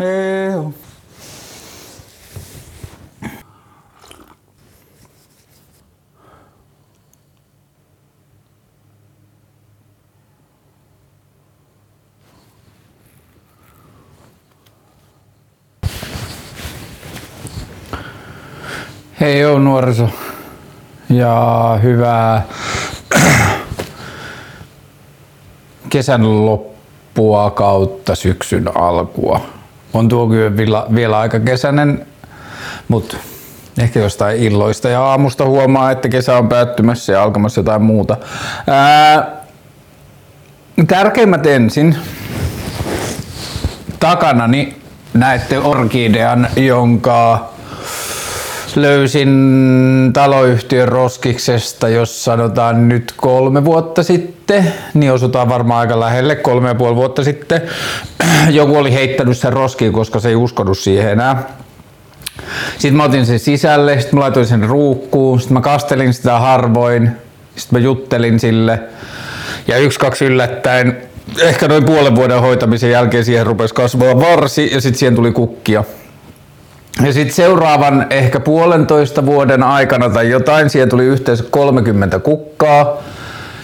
Heo. Hei joo nuoriso ja hyvää kesän loppua kautta syksyn alkua. On tuo kyllä vielä, aika kesäinen, mutta ehkä jostain illoista ja aamusta huomaa, että kesä on päättymässä ja alkamassa jotain muuta. Ää, tärkeimmät ensin. Takanani näette orkidean, jonka löysin taloyhtiön roskiksesta, jos sanotaan nyt kolme vuotta sitten, niin osutaan varmaan aika lähelle, kolme ja puoli vuotta sitten. Joku oli heittänyt sen roskiin, koska se ei uskonut siihen enää. Sitten mä otin sen sisälle, sitten mä laitoin sen ruukkuun, sitten mä kastelin sitä harvoin, sitten mä juttelin sille. Ja yksi, kaksi yllättäen, ehkä noin puolen vuoden hoitamisen jälkeen siihen rupesi kasvaa varsi ja sitten siihen tuli kukkia. Ja sitten seuraavan ehkä puolentoista vuoden aikana tai jotain, siihen tuli yhteensä 30 kukkaa.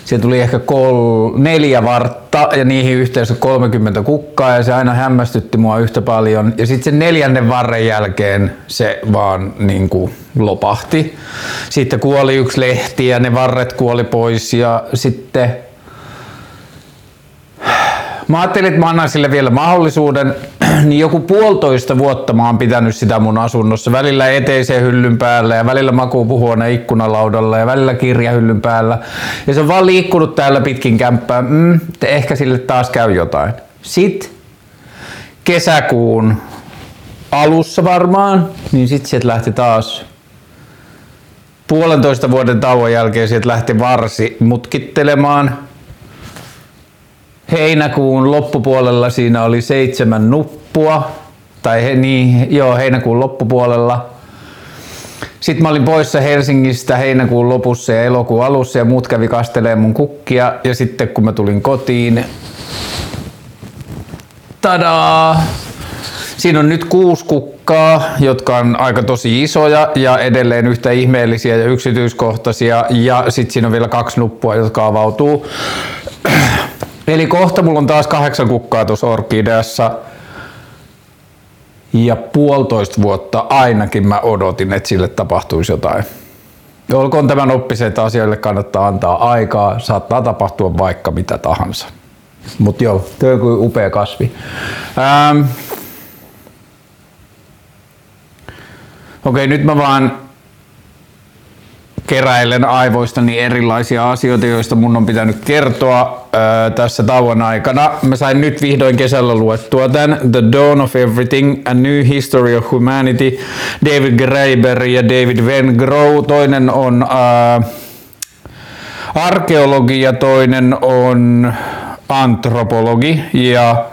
Siihen tuli ehkä kol, neljä vartta ja niihin yhteensä 30 kukkaa ja se aina hämmästytti mua yhtä paljon. Ja sitten sen neljännen varren jälkeen se vaan niin kuin lopahti. Sitten kuoli yksi lehti ja ne varret kuoli pois ja sitten Mä ajattelin, että mä annan sille vielä mahdollisuuden, niin joku puolitoista vuotta mä oon pitänyt sitä mun asunnossa. Välillä eteisen hyllyn päällä ja välillä makuupuhuoneen ikkunalaudalla ja välillä kirjahyllyn päällä. Ja se on vaan liikkunut täällä pitkin kämppää. Mm, ehkä sille taas käy jotain. Sitten kesäkuun alussa varmaan, niin sitten sieltä lähti taas puolentoista vuoden tauon jälkeen sieltä lähti varsi mutkittelemaan heinäkuun loppupuolella siinä oli seitsemän nuppua, tai he, niin, joo, heinäkuun loppupuolella. Sitten mä olin poissa Helsingistä heinäkuun lopussa ja elokuun alussa ja muut kävi kastelee mun kukkia. Ja sitten kun mä tulin kotiin, tadaa! Siinä on nyt kuusi kukkaa, jotka on aika tosi isoja ja edelleen yhtä ihmeellisiä ja yksityiskohtaisia. Ja sitten siinä on vielä kaksi nuppua, jotka avautuu Eli kohta mulla on taas kahdeksan kukkaa tuossa orkideassa. Ja puolitoista vuotta ainakin mä odotin, että sille tapahtuisi jotain. Olkoon tämän oppisen, että asioille kannattaa antaa aikaa. Saattaa tapahtua vaikka mitä tahansa. Mutta joo, tuo on kuin upea kasvi. Ähm. Okei, nyt mä vaan keräilen aivoistani erilaisia asioita, joista mun on pitänyt kertoa ää, tässä tauon aikana. Mä sain nyt vihdoin kesällä luettua tämän The Dawn of Everything, A New History of Humanity, David Graeber ja David Van Grow. Toinen on ää, arkeologi ja toinen on antropologi. Ja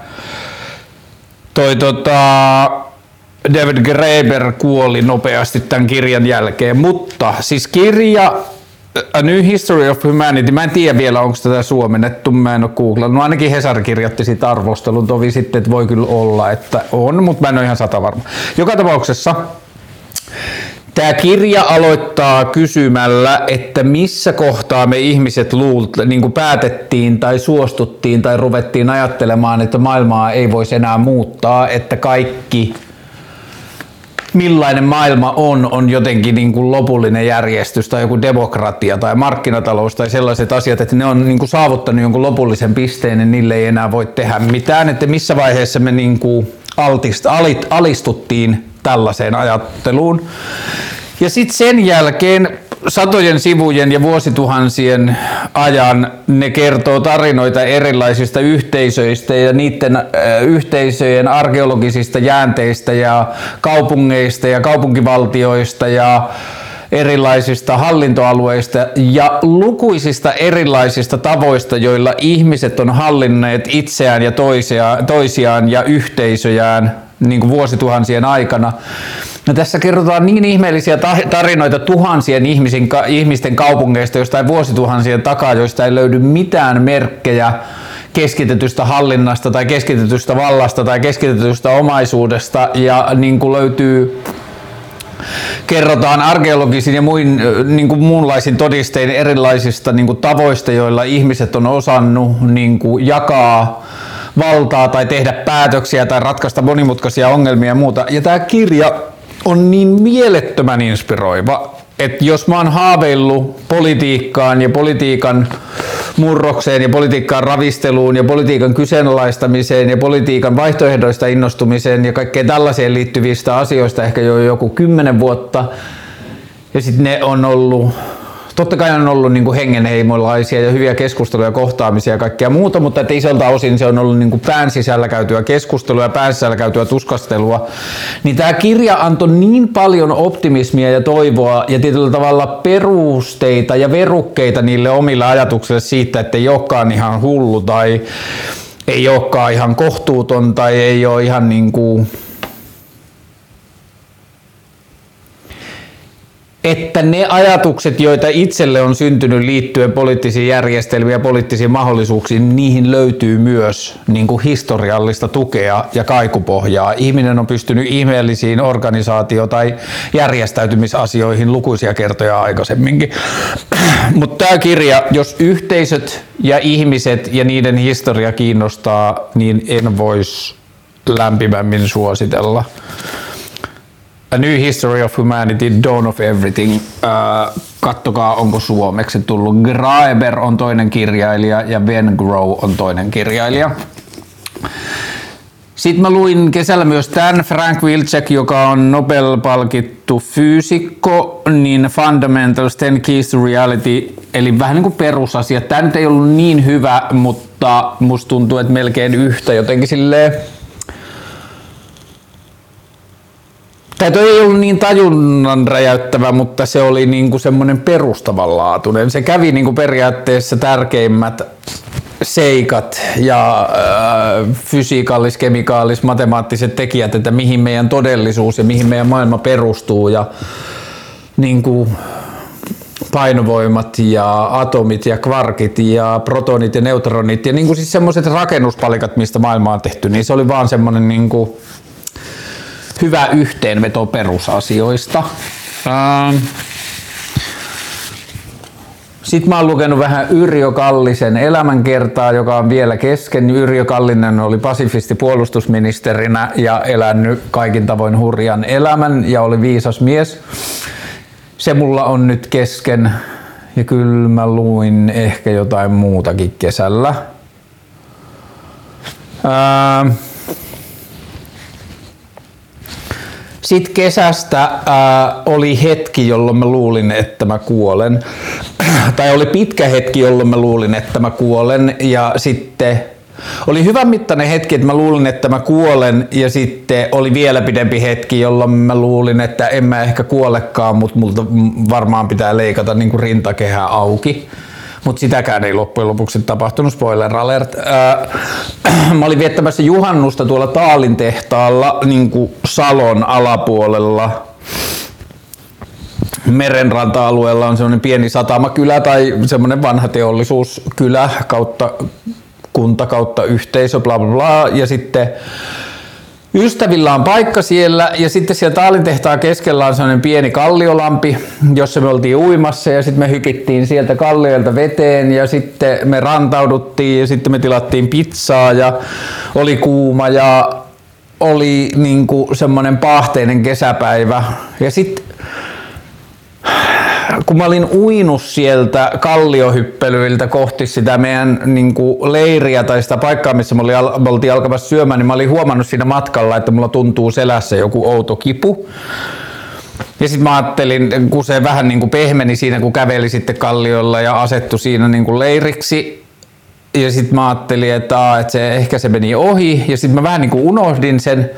toi tota, David Graeber kuoli nopeasti tämän kirjan jälkeen, mutta siis kirja A New History of Humanity, mä en tiedä vielä onko tätä suomennettu, mä en ole googlannut, ainakin Hesar kirjoitti siitä arvostelun, tovi sitten, että voi kyllä olla, että on, mutta mä en ole ihan sata varma. Joka tapauksessa Tämä kirja aloittaa kysymällä, että missä kohtaa me ihmiset luult, niin kuin päätettiin tai suostuttiin tai ruvettiin ajattelemaan, että maailmaa ei voisi enää muuttaa, että kaikki millainen maailma on, on jotenkin niin kuin lopullinen järjestys tai joku demokratia tai markkinatalous tai sellaiset asiat, että ne on niin kuin saavuttanut jonkun lopullisen pisteen, niin niille ei enää voi tehdä mitään, että missä vaiheessa me niin kuin altist, alit, alistuttiin tällaiseen ajatteluun. Ja sitten sen jälkeen satojen sivujen ja vuosituhansien ajan ne kertoo tarinoita erilaisista yhteisöistä ja niiden äh, yhteisöjen arkeologisista jäänteistä ja kaupungeista ja kaupunkivaltioista ja erilaisista hallintoalueista ja lukuisista erilaisista tavoista, joilla ihmiset on hallinneet itseään ja toisiaan ja yhteisöjään niin kuin vuosituhansien aikana. No tässä kerrotaan niin ihmeellisiä tarinoita tuhansien ihmisen, ihmisten kaupungeista jostain vuosituhansien takaa, joista ei löydy mitään merkkejä keskitetystä hallinnasta tai keskitetystä vallasta tai keskitetystä omaisuudesta ja niin kuin löytyy kerrotaan arkeologisin ja muin, niin kuin muunlaisin todistein erilaisista niin kuin tavoista, joilla ihmiset on osannut niin kuin jakaa valtaa tai tehdä päätöksiä tai ratkaista monimutkaisia ongelmia ja muuta. Ja tämä kirja on niin mielettömän inspiroiva, että jos mä oon haaveillut politiikkaan ja politiikan murrokseen ja politiikkaan ravisteluun ja politiikan kyseenalaistamiseen ja politiikan vaihtoehdoista innostumiseen ja kaikkeen tällaiseen liittyvistä asioista ehkä jo joku kymmenen vuotta. Ja sitten ne on ollut totta kai on ollut niin hengenheimolaisia ja hyviä keskusteluja, kohtaamisia ja kaikkea muuta, mutta että isolta osin se on ollut niin pään sisällä käytyä keskustelua ja pään sisällä käytyä tuskastelua. Niin tämä kirja antoi niin paljon optimismia ja toivoa ja tietyllä tavalla perusteita ja verukkeita niille omille ajatuksille siitä, että ei olekaan ihan hullu tai ei olekaan ihan kohtuuton tai ei ole ihan niin kuin että ne ajatukset, joita itselle on syntynyt liittyen poliittisiin järjestelmiin ja poliittisiin mahdollisuuksiin, niihin löytyy myös niin kuin historiallista tukea ja kaikupohjaa. Ihminen on pystynyt ihmeellisiin organisaatio- tai järjestäytymisasioihin lukuisia kertoja aikaisemminkin. Mutta tämä kirja, jos yhteisöt ja ihmiset ja niiden historia kiinnostaa, niin en voisi lämpimämmin suositella. A New History of Humanity, Dawn of Everything. Äh, kattokaa, onko suomeksi tullut. Graeber on toinen kirjailija ja Ben Grow on toinen kirjailija. Sitten mä luin kesällä myös tämän Frank Wilczek, joka on Nobel-palkittu fyysikko, niin Fundamentals, 10 Keys to Reality, eli vähän niin kuin perusasia. Tämä nyt ei ollut niin hyvä, mutta musta tuntuu, että melkein yhtä jotenkin silleen Tai toi ei ollut niin tajunnan räjäyttävä, mutta se oli niinku semmoinen perustavanlaatuinen. Se kävi niinku periaatteessa tärkeimmät seikat ja äh, fysiikallis, kemikaalis, matemaattiset tekijät, että mihin meidän todellisuus ja mihin meidän maailma perustuu ja niin kuin painovoimat ja atomit ja kvarkit ja protonit ja neutronit ja niin kuin siis semmoiset rakennuspalikat, mistä maailma on tehty, niin se oli vaan semmoinen niin kuin hyvä yhteenveto perusasioista. Ähm. Sitten mä oon lukenut vähän Yrjö Kallisen elämänkertaa, joka on vielä kesken. Yrjö Kallinen oli pasifisti puolustusministerinä ja elänyt kaikin tavoin hurjan elämän ja oli viisas mies. Se mulla on nyt kesken ja kyllä mä luin ehkä jotain muutakin kesällä. Ää, ähm. Sitten kesästä ää, oli hetki, jolloin mä luulin, että mä kuolen. tai oli pitkä hetki, jolloin mä luulin, että mä kuolen. Ja sitten oli hyvän mittainen hetki, että mä luulin, että mä kuolen ja sitten oli vielä pidempi hetki, jolloin mä luulin, että en mä ehkä kuolekaan, mutta multa varmaan pitää leikata niin kuin rintakehä auki mutta sitäkään ei loppujen lopuksi tapahtunut, spoiler alert. Äh, mä olin viettämässä juhannusta tuolla Taalin tehtaalla niin Salon alapuolella. Merenranta-alueella on semmoinen pieni satamakylä tai semmoinen vanha teollisuuskylä kautta kunta kautta yhteisö, bla bla bla. Ja sitten Ystävillä on paikka siellä ja sitten siellä Taalintehtaan keskellä on sellainen pieni kalliolampi, jossa me oltiin uimassa ja sitten me hypittiin sieltä kallioilta veteen ja sitten me rantauduttiin ja sitten me tilattiin pizzaa ja oli kuuma ja oli niinku semmoinen pahteinen kesäpäivä. Ja sitten kun mä olin uinut sieltä kalliohyppelyiltä kohti sitä meidän niin kuin leiriä tai sitä paikkaa, missä me oltiin alkamassa syömään, niin mä olin huomannut siinä matkalla, että mulla tuntuu selässä joku outo kipu. Ja sitten mä ajattelin, kun se vähän niin kuin pehmeni siinä, kun käveli sitten kalliolla ja asettu siinä niin kuin leiriksi, ja sitten mä ajattelin, että, aa, että se, ehkä se meni ohi, ja sitten mä vähän niin kuin unohdin sen.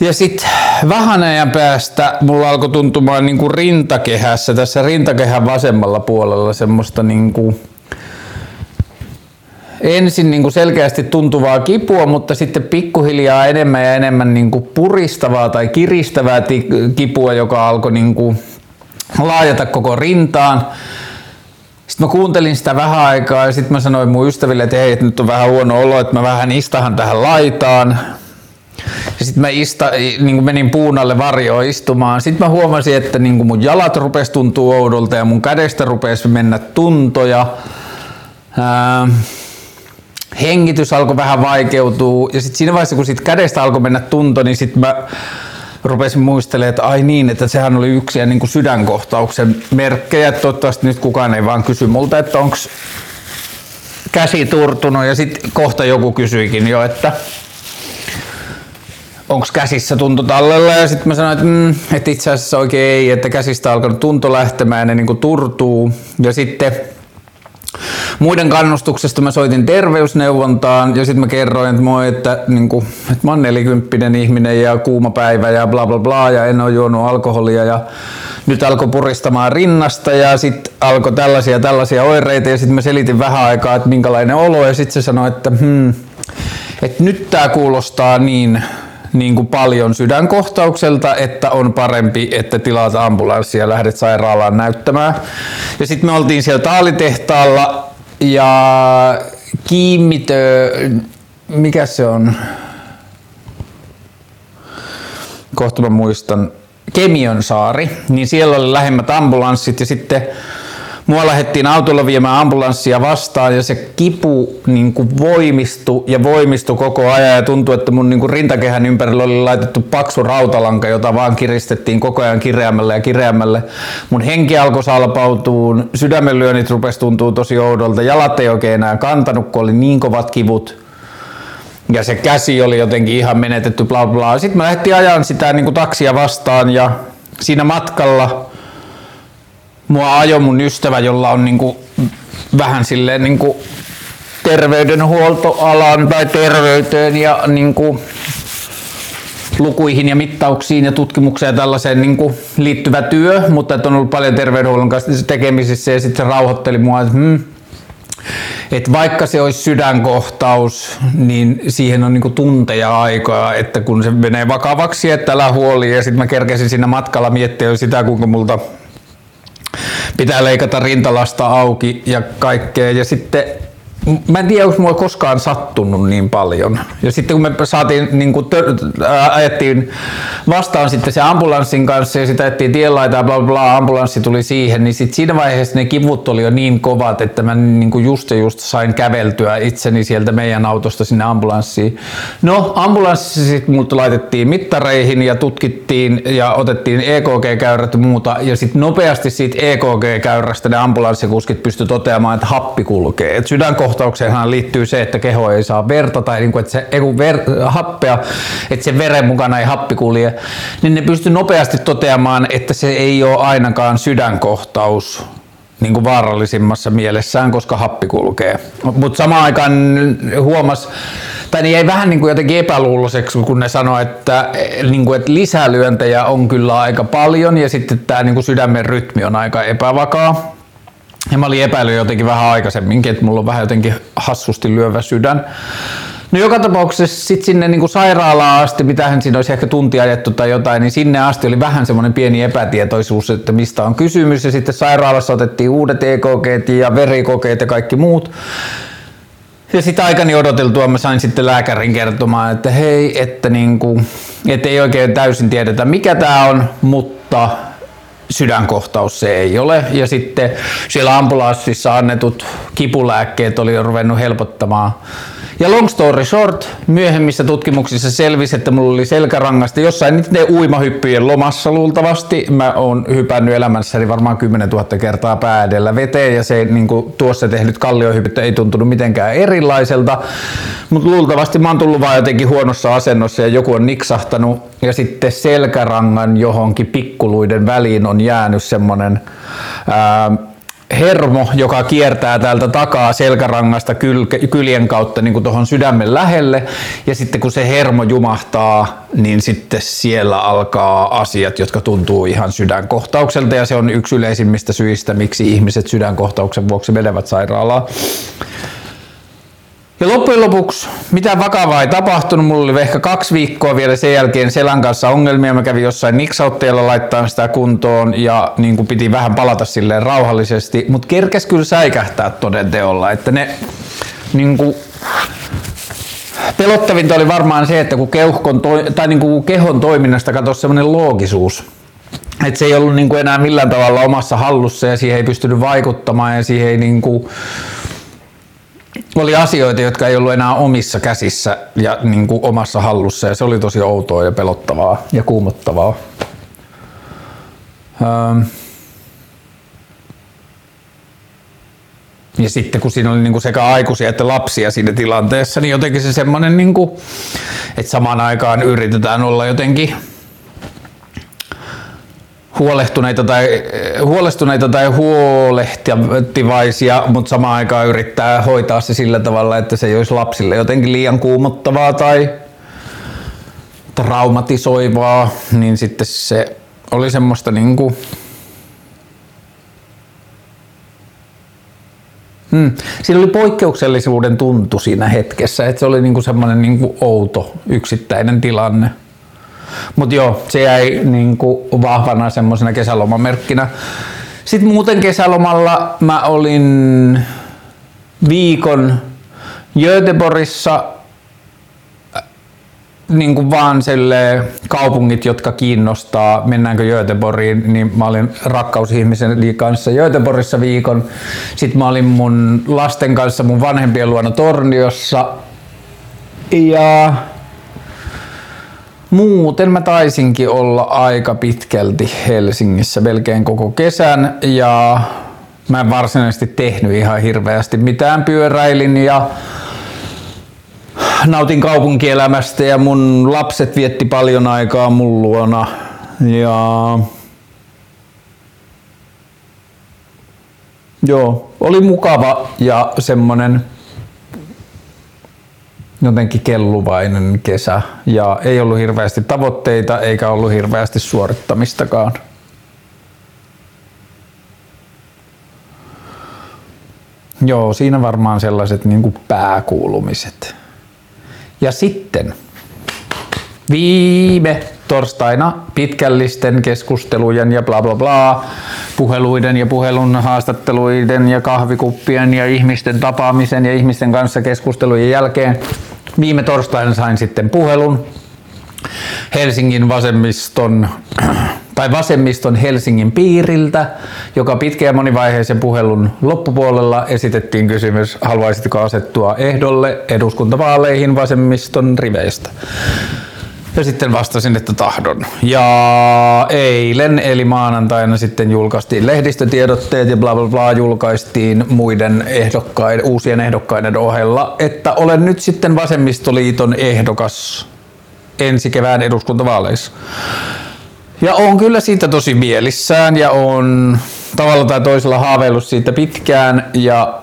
Ja sitten vähän ajan päästä mulla alkoi tuntumaan niin kuin rintakehässä, tässä rintakehän vasemmalla puolella semmoista niin kuin ensin niin kuin selkeästi tuntuvaa kipua, mutta sitten pikkuhiljaa enemmän ja enemmän niin kuin puristavaa tai kiristävää kipua, joka alkoi niin kuin laajata koko rintaan. Sitten mä kuuntelin sitä vähän aikaa ja sitten mä sanoin mun ystäville, että hei, että nyt on vähän huono olo, että mä vähän istahan tähän laitaan. Sitten mä ista, niin menin puun alle varjoon istumaan. Sitten mä huomasin, että niin mun jalat rupes tuntuu oudolta ja mun kädestä rupesi mennä tuntoja. Ää, hengitys alkoi vähän vaikeutua ja sitten siinä vaiheessa, kun sit kädestä alkoi mennä tunto, niin sitten mä rupesin muistelemaan, että ai niin, että sehän oli yksi niin kuin sydänkohtauksen merkkejä. Toivottavasti nyt kukaan ei vaan kysy multa, että onko käsi turtunut ja sitten kohta joku kysyikin jo, että onko käsissä tunto tallella? Ja sitten mä sanoin, että, mm, että itse asiassa oikein ei, että käsistä alkanut tunto lähtemään ja niin kuin turtuu. Ja sitten Muiden kannustuksesta mä soitin terveysneuvontaan ja sitten mä kerroin, että, moi, että, niin kuin, että mä oon nelikymppinen ihminen ja kuuma päivä ja bla bla bla ja en ole juonut alkoholia ja nyt alkoi puristamaan rinnasta ja sitten alkoi tällaisia tällaisia oireita ja sitten mä selitin vähän aikaa, että minkälainen olo ja sitten se sanoi, että hmm, että nyt tämä kuulostaa niin niin kuin paljon sydänkohtaukselta, että on parempi, että tilaat ambulanssia ja lähdet sairaalaan näyttämään. Ja sitten me oltiin siellä taalitehtaalla ja kiimmitö, mikä se on? Kohta mä muistan. Kemion saari, niin siellä oli lähemmät ambulanssit ja sitten Mua lähdettiin autolla viemään ambulanssia vastaan ja se kipu niin kuin voimistui ja voimistui koko ajan ja tuntui, että mun niin kuin rintakehän ympärillä oli laitettu paksu rautalanka, jota vaan kiristettiin koko ajan kireämmälle ja kireämmälle. Mun henki alkoi salpautua, sydämenlyönnit rupesi tuntuu tosi oudolta, jalat ei oikein enää kantanut, kun oli niin kovat kivut ja se käsi oli jotenkin ihan menetetty bla bla. Sitten mä lähdettiin ajan sitä niin kuin taksia vastaan ja siinä matkalla mua ajoi mun ystävä, jolla on niinku vähän silleen niinku terveydenhuoltoalan tai terveyteen ja niinku lukuihin ja mittauksiin ja tutkimukseen ja tällaiseen niin kuin liittyvä työ, mutta että on ollut paljon terveydenhuollon kanssa tekemisissä ja sitten se rauhoitteli mua, että hmm, et vaikka se olisi sydänkohtaus, niin siihen on niinku tunteja aikaa, että kun se menee vakavaksi, että älä huoli. Ja sitten mä kerkesin siinä matkalla miettiä sitä, kuinka multa pitää leikata rintalasta auki ja kaikkea. Ja sitten Mä en tiedä, onko mua koskaan sattunut niin paljon. Ja sitten kun me saatiin, niin kuin tör, ää, ajettiin vastaan sitten se ambulanssin kanssa ja sitten ajettiin tienlaitaa, bla, bla ambulanssi tuli siihen, niin sitten siinä vaiheessa ne kivut oli jo niin kovat, että mä niin just ja just sain käveltyä itseni sieltä meidän autosta sinne ambulanssiin. No, ambulanssi sitten multa laitettiin mittareihin ja tutkittiin ja otettiin EKG-käyrät ja muuta. Ja sitten nopeasti siitä EKG-käyrästä ne ambulanssikuskit pysty toteamaan, että happi kulkee. Et sydänkohta kohtaukseenhan liittyy se, että keho ei saa verta tai niin kuin, että se, ei ver, happea, että se veren mukana ei happi kulje, niin ne pystyy nopeasti toteamaan, että se ei ole ainakaan sydänkohtaus niin kuin vaarallisimmassa mielessään, koska happi kulkee. Mutta samaan aikaan huomas, tai niin jäi vähän niin kuin jotenkin epäluuloiseksi, kun ne sanoi, että, niin kuin, että lisälyöntejä on kyllä aika paljon ja sitten tämä niin kuin sydämen rytmi on aika epävakaa. Ja mä olin epäillyt jotenkin vähän aikaisemminkin, että mulla on vähän jotenkin hassusti lyövä sydän. No joka tapauksessa sitten sinne niin kuin sairaalaan asti, mitähän siinä olisi ehkä tuntia ajettu tai jotain, niin sinne asti oli vähän semmoinen pieni epätietoisuus, että mistä on kysymys. Ja sitten sairaalassa otettiin uudet EKG ja verikokeet ja kaikki muut. Ja sitten aikani odoteltua mä sain sitten lääkärin kertomaan, että hei, että, niin kuin, että ei oikein täysin tiedetä mikä tämä on, mutta sydänkohtaus se ei ole. Ja sitten siellä ambulanssissa annetut kipulääkkeet oli ruvennut helpottamaan ja long story short, myöhemmissä tutkimuksissa selvisi, että mulla oli selkärangasta jossain niiden uimahyppyjen lomassa luultavasti. Mä oon hypännyt elämässäni varmaan 10 000 kertaa pää edellä veteen ja se niin kuin, tuossa tehnyt kalliohypyt ei tuntunut mitenkään erilaiselta. Mutta luultavasti mä oon tullut vaan jotenkin huonossa asennossa ja joku on niksahtanut ja sitten selkärangan johonkin pikkuluiden väliin on jäänyt semmonen ää, hermo, joka kiertää täältä takaa selkärangasta kyl- kyljen kautta niin tuohon sydämen lähelle. Ja sitten kun se hermo jumahtaa, niin sitten siellä alkaa asiat, jotka tuntuu ihan sydänkohtaukselta. Ja se on yksi yleisimmistä syistä, miksi ihmiset sydänkohtauksen vuoksi menevät sairaalaan. Ja loppujen lopuksi mitään vakavaa ei tapahtunut. Mulla oli ehkä kaksi viikkoa vielä sen jälkeen selän kanssa ongelmia. Mä kävin jossain niksautteella laittaa sitä kuntoon ja niin kuin piti vähän palata silleen rauhallisesti. Mutta kerkes kyllä säikähtää toden teolla. Että ne niin kuin, pelottavinta oli varmaan se, että kun, keuhkon toi, tai niin kuin kehon toiminnasta katsoisi semmoinen loogisuus, että se ei ollut niin kuin enää millään tavalla omassa hallussa ja siihen ei pystynyt vaikuttamaan ja siihen ei niin kuin, oli asioita, jotka ei ollut enää omissa käsissä ja niin kuin omassa hallussa ja se oli tosi outoa ja pelottavaa ja kuumottavaa. Ja sitten kun siinä oli niin kuin sekä aikuisia että lapsia siinä tilanteessa, niin jotenkin se semmoinen, niin kuin, että samaan aikaan yritetään olla jotenkin huolehtuneita tai, huolestuneita tai huolehtivaisia, mutta samaan aikaan yrittää hoitaa se sillä tavalla, että se ei olisi lapsille jotenkin liian kuumottavaa tai traumatisoivaa, niin sitten se oli semmoista niinku Hmm. Siinä oli poikkeuksellisuuden tuntu siinä hetkessä, että se oli niinku semmoinen niinku outo yksittäinen tilanne. Mutta joo, se jäi niin kuin vahvana semmoisena kesälomamerkkinä. Sitten muuten kesälomalla mä olin viikon Göteborgissa niin kuin vaan selle kaupungit, jotka kiinnostaa, mennäänkö Göteborgiin, niin mä olin rakkausihmisen kanssa Göteborgissa viikon. Sitten mä olin mun lasten kanssa mun vanhempien luona Torniossa. Ja Muuten mä taisinkin olla aika pitkälti Helsingissä melkein koko kesän ja mä en varsinaisesti tehnyt ihan hirveästi mitään. Pyöräilin ja nautin kaupunkielämästä ja mun lapset vietti paljon aikaa mun luona. Ja Joo, oli mukava ja semmonen jotenkin kelluvainen kesä ja ei ollut hirveästi tavoitteita eikä ollut hirveästi suorittamistakaan. Joo, siinä varmaan sellaiset niin kuin pääkuulumiset. Ja sitten viime torstaina pitkällisten keskustelujen ja bla bla bla, puheluiden ja puhelun haastatteluiden ja kahvikuppien ja ihmisten tapaamisen ja ihmisten kanssa keskustelujen jälkeen viime torstaina sain sitten puhelun Helsingin vasemmiston tai vasemmiston Helsingin piiriltä, joka pitkä ja monivaiheisen puhelun loppupuolella esitettiin kysymys, haluaisitko asettua ehdolle eduskuntavaaleihin vasemmiston riveistä. Ja sitten vastasin, että tahdon. Ja eilen eli maanantaina sitten julkaistiin lehdistötiedotteet ja bla bla bla julkaistiin muiden ehdokkaiden, uusien ehdokkaiden ohella, että olen nyt sitten Vasemmistoliiton ehdokas ensi kevään eduskuntavaaleissa. Ja on kyllä siitä tosi mielissään ja on tavalla tai toisella haaveillut siitä pitkään ja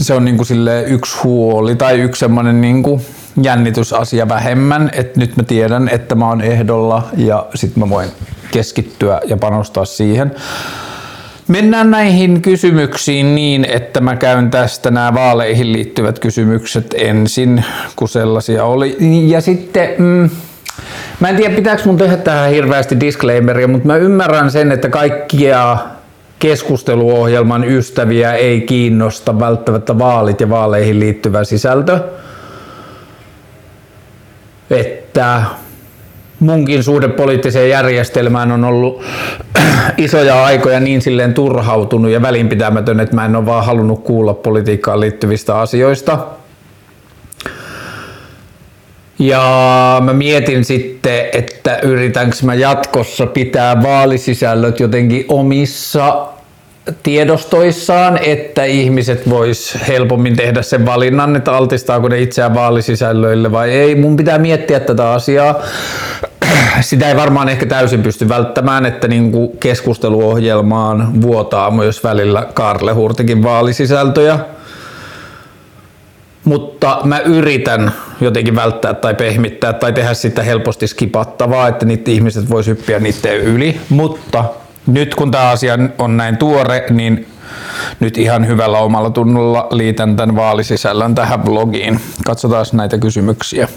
se on niin kuin yksi huoli tai yksi semmoinen niin jännitysasia vähemmän, että nyt mä tiedän, että mä oon ehdolla ja sit mä voin keskittyä ja panostaa siihen. Mennään näihin kysymyksiin niin, että mä käyn tästä nämä vaaleihin liittyvät kysymykset ensin, kun sellaisia oli. Ja sitten, mm, mä en tiedä pitääkö mun tehdä tähän hirveästi disclaimeria, mutta mä ymmärrän sen, että kaikkia keskusteluohjelman ystäviä ei kiinnosta välttämättä vaalit ja vaaleihin liittyvä sisältö että munkin suhde poliittiseen järjestelmään on ollut isoja aikoja niin silleen turhautunut ja välinpitämätön, että mä en ole vaan halunnut kuulla politiikkaan liittyvistä asioista. Ja mä mietin sitten, että yritänkö mä jatkossa pitää vaalisisällöt jotenkin omissa tiedostoissaan, että ihmiset vois helpommin tehdä sen valinnan, että altistaako ne itseään vaalisisällöille vai ei. Mun pitää miettiä tätä asiaa. Sitä ei varmaan ehkä täysin pysty välttämään, että niin kuin keskusteluohjelmaan vuotaa myös välillä Karle Hurtikin vaalisisältöjä. Mutta mä yritän jotenkin välttää tai pehmittää tai tehdä sitä helposti skipattavaa, että niitä ihmiset vois hyppiä niiden yli. Mutta nyt kun tämä asia on näin tuore, niin nyt ihan hyvällä omalla tunnolla liitän tämän vaalisisällön tähän blogiin. Katsotaan näitä kysymyksiä.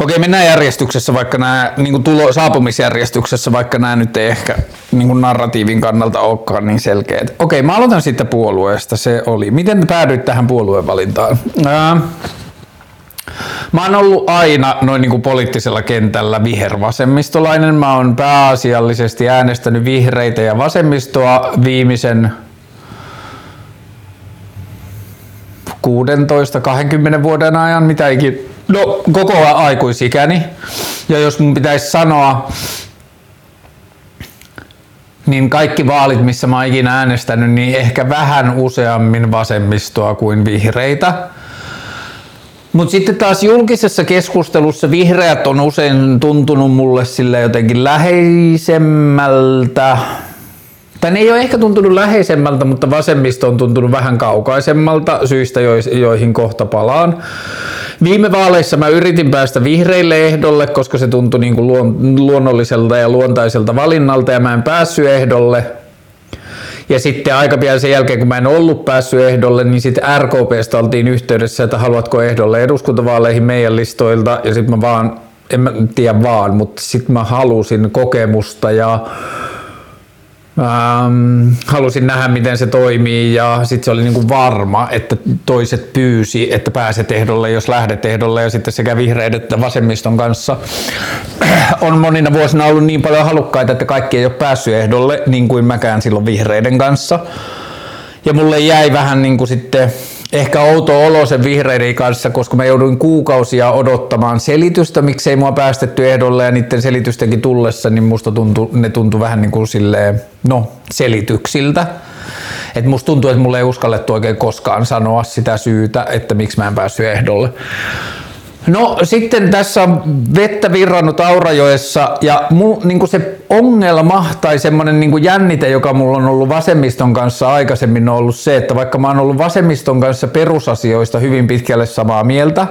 Okei, mennään järjestyksessä, vaikka nämä niin kuin tulo, saapumisjärjestyksessä, vaikka nämä nyt ei ehkä niin kuin narratiivin kannalta olekaan niin selkeät. Okei, mä aloitan sitten puolueesta. Se oli. Miten päädyit tähän puoluevalintaan? Ää, Mä oon ollut aina noin niin kuin poliittisella kentällä vihervasemmistolainen. Mä oon pääasiallisesti äänestänyt vihreitä ja vasemmistoa viimeisen 16-20 vuoden ajan, mitä ikin, no koko aikuisikäni. Ja jos mun pitäisi sanoa, niin kaikki vaalit, missä mä oon ikinä äänestänyt, niin ehkä vähän useammin vasemmistoa kuin vihreitä. Mutta sitten taas julkisessa keskustelussa vihreät on usein tuntunut mulle sille jotenkin läheisemmältä. Tai ei ole ehkä tuntunut läheisemmältä, mutta vasemmisto on tuntunut vähän kaukaisemmalta syistä, joihin kohta palaan. Viime vaaleissa mä yritin päästä vihreille ehdolle, koska se tuntui niin kuin luonnolliselta ja luontaiselta valinnalta ja mä en päässyt ehdolle. Ja sitten aika pian sen jälkeen, kun mä en ollut päässyt ehdolle, niin sitten RKPstä oltiin yhteydessä, että haluatko ehdolle eduskuntavaaleihin meidän listoilta. Ja sitten mä vaan, en mä tiedä vaan, mutta sitten mä halusin kokemusta ja Ähm, halusin nähdä, miten se toimii ja sitten se oli niinku varma, että toiset pyysi, että pääset ehdolle, jos lähdet ehdolle ja sitten sekä vihreiden että vasemmiston kanssa on monina vuosina ollut niin paljon halukkaita, että kaikki ei ole päässyt ehdolle, niin kuin mäkään silloin vihreiden kanssa. Ja mulle jäi vähän niin kuin sitten ehkä outo olo sen vihreiden kanssa, koska mä jouduin kuukausia odottamaan selitystä, miksei mua päästetty ehdolle ja niiden selitystenkin tullessa, niin musta tuntui, ne tuntui vähän niin kuin silleen, no, selityksiltä. Et musta tuntuu, että mulle ei uskallettu oikein koskaan sanoa sitä syytä, että miksi mä en päässyt ehdolle. No sitten tässä on vettä virrannut Aurajoessa ja mul, niin se ongelma tai semmoinen niin jännite, joka mulla on ollut vasemmiston kanssa aikaisemmin on ollut se, että vaikka mä oon ollut vasemmiston kanssa perusasioista hyvin pitkälle samaa mieltä,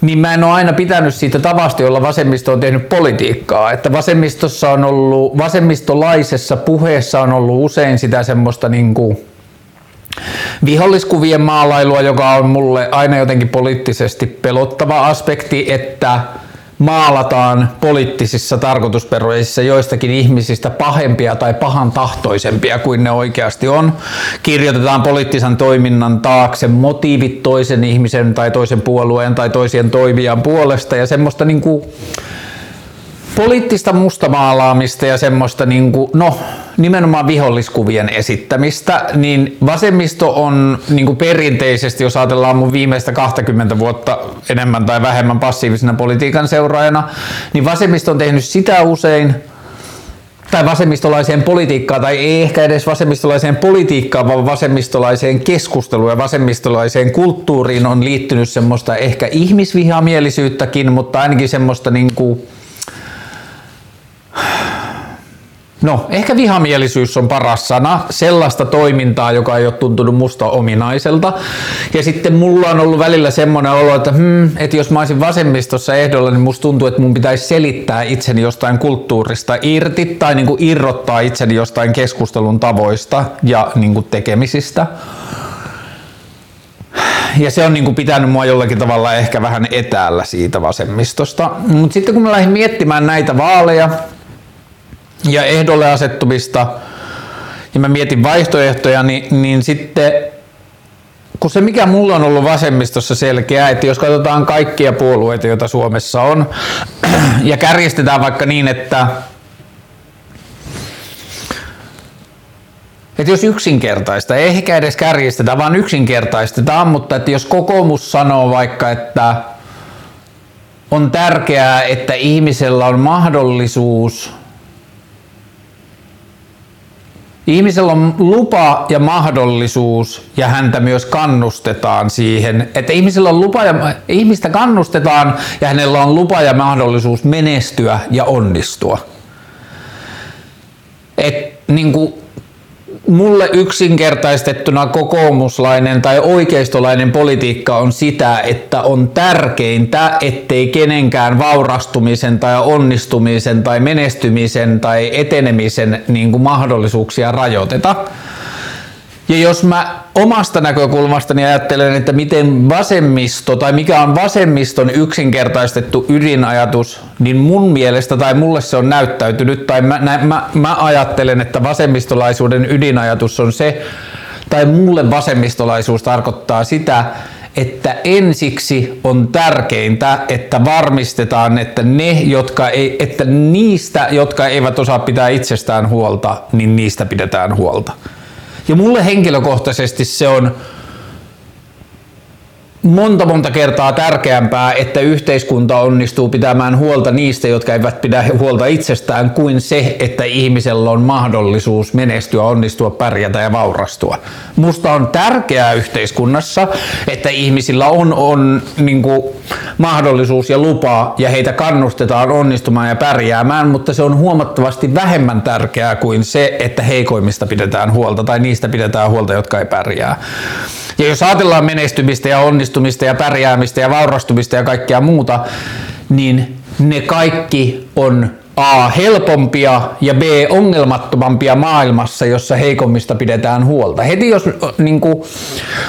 niin mä en ole aina pitänyt siitä tavasta, jolla vasemmisto on tehnyt politiikkaa. Että vasemmistossa on ollut, vasemmistolaisessa puheessa on ollut usein sitä semmoista niin kuin, viholliskuvien maalailua, joka on mulle aina jotenkin poliittisesti pelottava aspekti, että maalataan poliittisissa tarkoitusperueissa joistakin ihmisistä pahempia tai pahan tahtoisempia kuin ne oikeasti on. Kirjoitetaan poliittisen toiminnan taakse motiivit toisen ihmisen tai toisen puolueen tai toisien toimijan puolesta ja semmoista niin kuin poliittista mustamaalaamista ja semmoista niin kuin, no, nimenomaan viholliskuvien esittämistä, niin vasemmisto on niin kuin perinteisesti, jos ajatellaan mun viimeistä 20 vuotta enemmän tai vähemmän passiivisena politiikan seuraajana, niin vasemmisto on tehnyt sitä usein, tai vasemmistolaiseen politiikkaan, tai ei ehkä edes vasemmistolaiseen politiikkaan, vaan vasemmistolaiseen keskusteluun ja vasemmistolaiseen kulttuuriin on liittynyt semmoista ehkä ihmisvihamielisyyttäkin, mutta ainakin semmoista niin kuin, No, ehkä vihamielisyys on paras sana. Sellaista toimintaa, joka ei ole tuntunut musta ominaiselta. Ja sitten mulla on ollut välillä semmoinen olo, että, hmm, että jos mä olisin vasemmistossa ehdolla, niin musta tuntuu, että mun pitäisi selittää itseni jostain kulttuurista irti tai niin kuin irrottaa itseni jostain keskustelun tavoista ja niin kuin tekemisistä. Ja se on niin kuin pitänyt mua jollakin tavalla ehkä vähän etäällä siitä vasemmistosta. Mutta sitten kun mä lähdin miettimään näitä vaaleja, ja ehdolle asettumista ja mä mietin vaihtoehtoja, niin, niin sitten kun se mikä mulla on ollut vasemmistossa selkeä, että jos katsotaan kaikkia puolueita, joita Suomessa on, ja kärjestetään vaikka niin, että Että jos yksinkertaista, ei ehkä edes kärjistetä, vaan yksinkertaistetaan, mutta että jos kokoomus sanoo vaikka, että on tärkeää, että ihmisellä on mahdollisuus Ihmisellä on lupa ja mahdollisuus ja häntä myös kannustetaan siihen, että ihmisellä on lupa ja, ihmistä kannustetaan ja hänellä on lupa ja mahdollisuus menestyä ja onnistua. Et, niin kuin, mulle yksinkertaistettuna kokoomuslainen tai oikeistolainen politiikka on sitä, että on tärkeintä, ettei kenenkään vaurastumisen tai onnistumisen tai menestymisen tai etenemisen niin kuin mahdollisuuksia rajoiteta. Ja jos mä omasta näkökulmastani ajattelen, että miten vasemmisto tai mikä on vasemmiston yksinkertaistettu ydinajatus, niin mun mielestä tai mulle se on näyttäytynyt tai mä, nä, mä, mä ajattelen, että vasemmistolaisuuden ydinajatus on se, tai mulle vasemmistolaisuus tarkoittaa sitä, että ensiksi on tärkeintä, että varmistetaan, että, ne, jotka ei, että niistä, jotka eivät osaa pitää itsestään huolta, niin niistä pidetään huolta. Ja mulle henkilökohtaisesti se on monta monta kertaa tärkeämpää, että yhteiskunta onnistuu pitämään huolta niistä, jotka eivät pidä huolta itsestään, kuin se, että ihmisellä on mahdollisuus menestyä, onnistua, pärjätä ja vaurastua. Musta on tärkeää yhteiskunnassa, että ihmisillä on, on niin kuin, mahdollisuus ja lupa ja heitä kannustetaan onnistumaan ja pärjäämään, mutta se on huomattavasti vähemmän tärkeää kuin se, että heikoimmista pidetään huolta tai niistä pidetään huolta, jotka ei pärjää. Ja jos ajatellaan menestymistä ja onnistumista ja pärjäämistä ja vaurastumista ja kaikkea muuta, niin ne kaikki on A. helpompia ja B. ongelmattomampia maailmassa, jossa heikommista pidetään huolta. Heti jos niin kuin,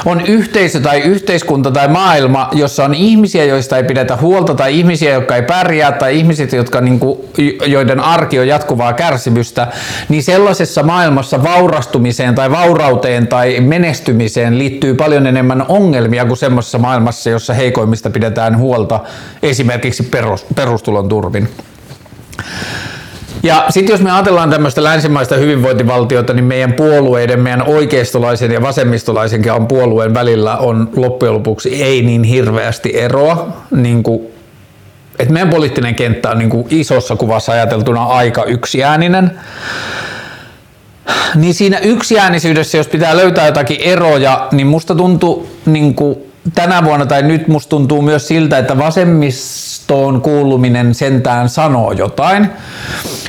on yhteisö tai yhteiskunta tai maailma, jossa on ihmisiä, joista ei pidetä huolta tai ihmisiä, jotka ei pärjää tai ihmiset, jotka, niin kuin, joiden arki on jatkuvaa kärsimystä, niin sellaisessa maailmassa vaurastumiseen tai vaurauteen tai menestymiseen liittyy paljon enemmän ongelmia kuin semmoisessa maailmassa, jossa heikoimmista pidetään huolta esimerkiksi perustulon turvin. Ja sitten jos me ajatellaan tämmöistä länsimaista hyvinvointivaltiota, niin meidän puolueiden, meidän oikeistolaisen ja vasemmistolaisen on puolueen välillä on loppujen lopuksi ei niin hirveästi eroa. Niin kuin, että meidän poliittinen kenttä on niin kuin isossa kuvassa ajateltuna aika yksiääninen. Niin siinä yksiäänisyydessä, jos pitää löytää jotakin eroja, niin musta tuntuu niin kuin tänä vuonna tai nyt musta tuntuu myös siltä, että vasemmistoon kuuluminen sentään sanoo jotain.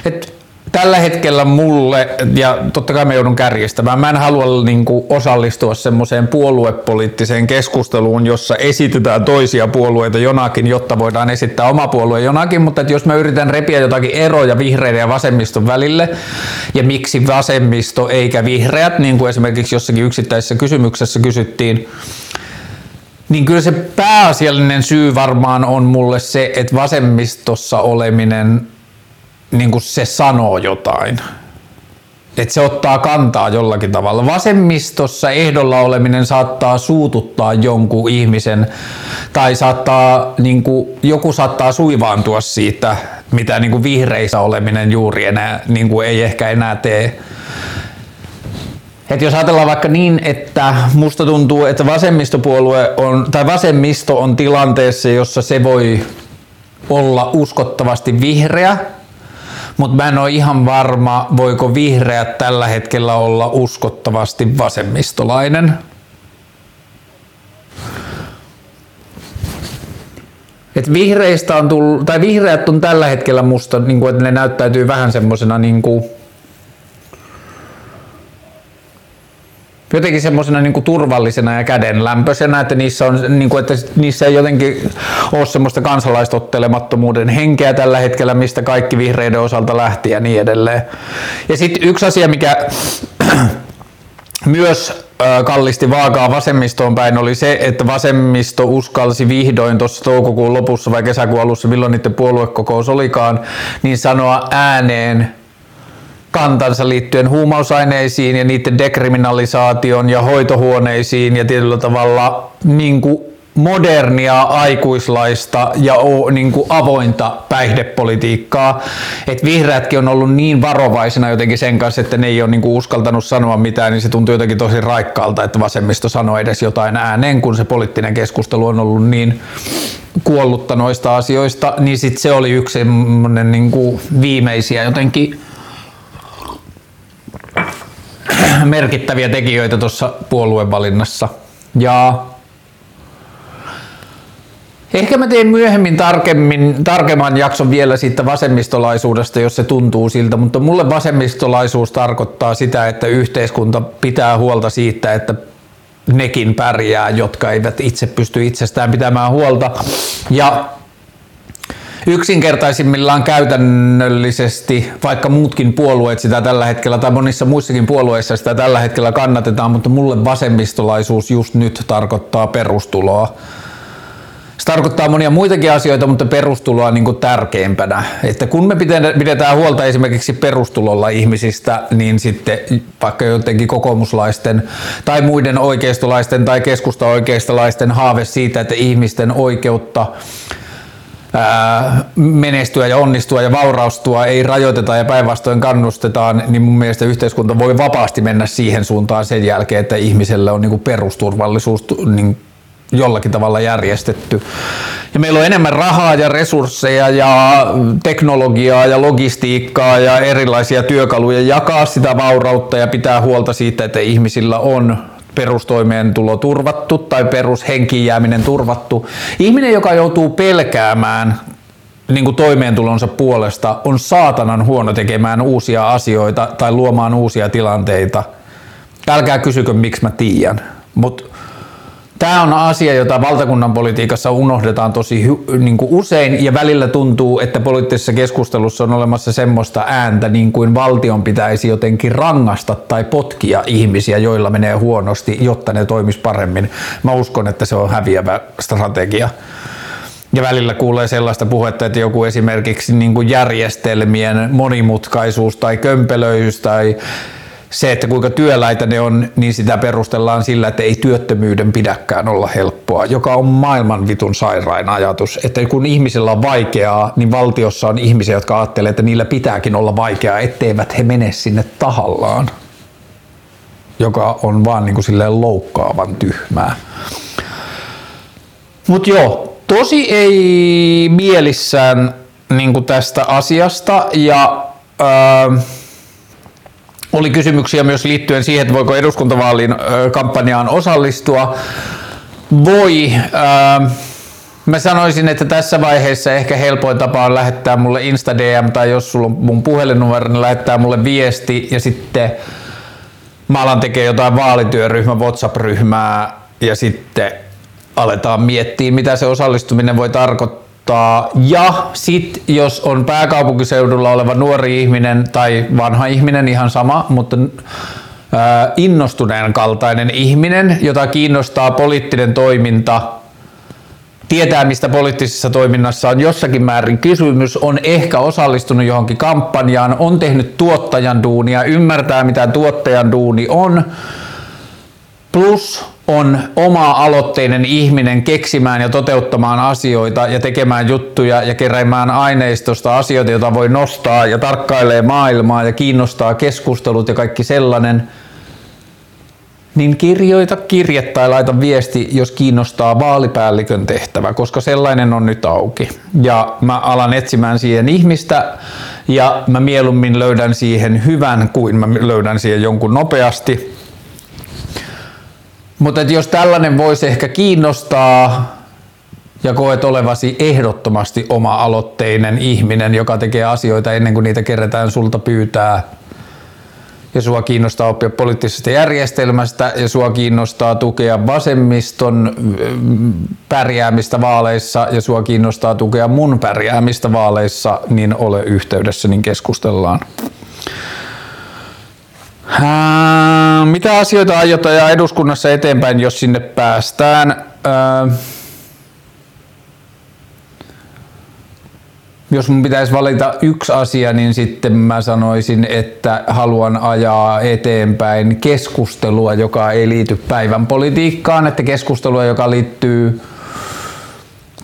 Et tällä hetkellä mulle, ja totta kai mä joudun kärjistämään, mä en halua niin kuin, osallistua semmoiseen puoluepoliittiseen keskusteluun, jossa esitetään toisia puolueita jonakin, jotta voidaan esittää oma puolue jonakin, mutta että jos mä yritän repiä jotakin eroja vihreiden ja vasemmiston välille, ja miksi vasemmisto eikä vihreät, niin kuin esimerkiksi jossakin yksittäisessä kysymyksessä kysyttiin, niin kyllä se pääasiallinen syy varmaan on mulle se, että vasemmistossa oleminen, niin kuin se sanoo jotain. Että se ottaa kantaa jollakin tavalla. Vasemmistossa ehdolla oleminen saattaa suututtaa jonkun ihmisen tai saattaa, niin kuin, joku saattaa suivaantua siitä, mitä niin kuin vihreissä oleminen juuri enää niin kuin ei ehkä enää tee. Et jos ajatellaan vaikka niin, että musta tuntuu, että vasemmistopuolue on, tai vasemmisto on tilanteessa, jossa se voi olla uskottavasti vihreä, mutta mä en ole ihan varma, voiko vihreä tällä hetkellä olla uskottavasti vasemmistolainen. Et vihreistä on tullut, tai vihreät on tällä hetkellä musta, niin kuin, että ne näyttäytyy vähän semmoisena niin kuin, jotenkin semmoisena niin turvallisena ja kädenlämpöisenä, että niissä, on, niin kuin, että niissä ei jotenkin ole semmoista kansalaistottelemattomuuden henkeä tällä hetkellä, mistä kaikki vihreiden osalta lähti ja niin edelleen. Ja sitten yksi asia, mikä myös kallisti vaakaa vasemmistoon päin oli se, että vasemmisto uskalsi vihdoin tuossa toukokuun lopussa vai kesäkuun alussa, milloin niiden puoluekokous olikaan, niin sanoa ääneen kantansa liittyen huumausaineisiin ja niiden dekriminalisaation ja hoitohuoneisiin ja tietyllä tavalla niin kuin modernia aikuislaista ja niin kuin avointa päihdepolitiikkaa. Et vihreätkin on ollut niin varovaisena jotenkin sen kanssa, että ne ei ole niin kuin uskaltanut sanoa mitään, niin se tuntuu jotenkin tosi raikkaalta, että vasemmisto sanoo edes jotain ääneen, kun se poliittinen keskustelu on ollut niin kuollutta noista asioista, niin sit se oli yksi niin kuin viimeisiä jotenkin merkittäviä tekijöitä tuossa puoluevalinnassa. Ja Ehkä mä teen myöhemmin tarkemmin, tarkemman jakson vielä siitä vasemmistolaisuudesta, jos se tuntuu siltä, mutta mulle vasemmistolaisuus tarkoittaa sitä, että yhteiskunta pitää huolta siitä, että nekin pärjää, jotka eivät itse pysty itsestään pitämään huolta. Ja yksinkertaisimmillaan käytännöllisesti, vaikka muutkin puolueet sitä tällä hetkellä tai monissa muissakin puolueissa sitä tällä hetkellä kannatetaan, mutta mulle vasemmistolaisuus just nyt tarkoittaa perustuloa. Se tarkoittaa monia muitakin asioita, mutta perustuloa niin kuin tärkeimpänä. Että kun me pidetään huolta esimerkiksi perustulolla ihmisistä, niin sitten vaikka jotenkin kokoomuslaisten tai muiden oikeistolaisten tai keskusta-oikeistolaisten haave siitä, että ihmisten oikeutta menestyä ja onnistua ja vauraustua ei rajoiteta ja päinvastoin kannustetaan, niin mun mielestä yhteiskunta voi vapaasti mennä siihen suuntaan sen jälkeen, että ihmiselle on niin perusturvallisuus niin jollakin tavalla järjestetty. Ja meillä on enemmän rahaa ja resursseja ja teknologiaa ja logistiikkaa ja erilaisia työkaluja jakaa sitä vaurautta ja pitää huolta siitä, että ihmisillä on perustoimeentulo turvattu tai perushenkiin jääminen turvattu. Ihminen, joka joutuu pelkäämään niin kuin toimeentulonsa puolesta, on saatanan huono tekemään uusia asioita tai luomaan uusia tilanteita. Älkää kysykö, miksi mä tiedän. Mutta Tämä on asia, jota valtakunnan politiikassa unohdetaan tosi niin kuin usein ja välillä tuntuu, että poliittisessa keskustelussa on olemassa semmoista ääntä, niin kuin valtion pitäisi jotenkin rangasta tai potkia ihmisiä, joilla menee huonosti, jotta ne toimis paremmin. Mä uskon, että se on häviävä strategia. Ja välillä kuulee sellaista puhetta, että joku esimerkiksi niin kuin järjestelmien monimutkaisuus tai kömpelöisyys tai se, että kuinka työläitä ne on, niin sitä perustellaan sillä, että ei työttömyyden pidäkään olla helppoa, joka on maailman vitun sairain ajatus. Että kun ihmisillä on vaikeaa, niin valtiossa on ihmisiä, jotka ajattelee, että niillä pitääkin olla vaikeaa, etteivät he mene sinne tahallaan, joka on vaan niin kuin silleen loukkaavan tyhmää. Mutta joo, tosi ei mielissään niin tästä asiasta ja... Öö, oli kysymyksiä myös liittyen siihen, että voiko eduskuntavaalin kampanjaan osallistua. Voi. Mä sanoisin, että tässä vaiheessa ehkä helpoin tapa on lähettää mulle Insta DM tai jos sulla on mun puhelinnumero, niin lähettää mulle viesti ja sitten mä alan tekee jotain vaalityöryhmä WhatsApp-ryhmää ja sitten aletaan miettiä, mitä se osallistuminen voi tarkoittaa Tota, ja sit jos on pääkaupunkiseudulla oleva nuori ihminen tai vanha ihminen, ihan sama, mutta innostuneen kaltainen ihminen, jota kiinnostaa poliittinen toiminta, tietää mistä poliittisessa toiminnassa on jossakin määrin kysymys, on ehkä osallistunut johonkin kampanjaan, on tehnyt tuottajan duunia, ymmärtää mitä tuottajan duuni on, plus on oma-aloitteinen ihminen keksimään ja toteuttamaan asioita ja tekemään juttuja ja keräämään aineistosta asioita, joita voi nostaa ja tarkkailee maailmaa ja kiinnostaa keskustelut ja kaikki sellainen, niin kirjoita kirje tai laita viesti, jos kiinnostaa vaalipäällikön tehtävä, koska sellainen on nyt auki. Ja mä alan etsimään siihen ihmistä ja mä mieluummin löydän siihen hyvän kuin mä löydän siihen jonkun nopeasti mutta jos tällainen voisi ehkä kiinnostaa ja koet olevasi ehdottomasti oma-aloitteinen ihminen, joka tekee asioita ennen kuin niitä kerätään sulta pyytää, ja sua kiinnostaa oppia poliittisesta järjestelmästä ja sua kiinnostaa tukea vasemmiston mm, pärjäämistä vaaleissa ja sua kiinnostaa tukea mun pärjäämistä vaaleissa, niin ole yhteydessä, niin keskustellaan. Mitä asioita aiot ajaa eduskunnassa eteenpäin, jos sinne päästään? Jos mun pitäisi valita yksi asia, niin sitten mä sanoisin, että haluan ajaa eteenpäin keskustelua, joka ei liity päivän politiikkaan, että keskustelua, joka liittyy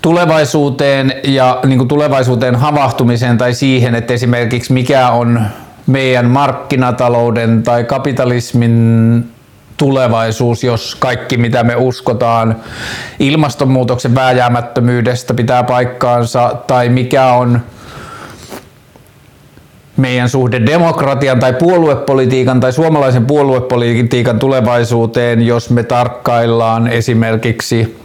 tulevaisuuteen ja niin tulevaisuuteen havahtumiseen tai siihen, että esimerkiksi mikä on meidän markkinatalouden tai kapitalismin tulevaisuus, jos kaikki mitä me uskotaan ilmastonmuutoksen vääjäämättömyydestä pitää paikkaansa, tai mikä on meidän suhde demokratian tai puoluepolitiikan tai suomalaisen puoluepolitiikan tulevaisuuteen, jos me tarkkaillaan esimerkiksi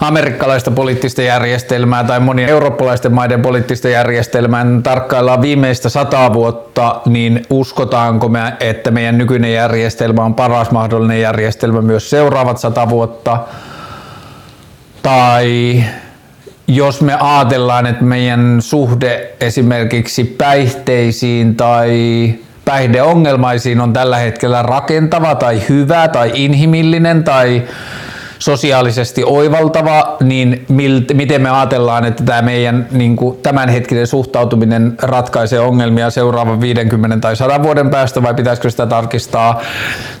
amerikkalaista poliittista järjestelmää tai monien eurooppalaisten maiden poliittista järjestelmää niin tarkkaillaan viimeistä sata vuotta, niin uskotaanko me, että meidän nykyinen järjestelmä on paras mahdollinen järjestelmä myös seuraavat sata vuotta? Tai jos me ajatellaan, että meidän suhde esimerkiksi päihteisiin tai päihdeongelmaisiin on tällä hetkellä rakentava tai hyvä tai inhimillinen tai sosiaalisesti oivaltava, niin milt, miten me ajatellaan, että tämä meidän niin kuin tämänhetkinen suhtautuminen ratkaisee ongelmia seuraavan 50 tai 100 vuoden päästä vai pitäisikö sitä tarkistaa?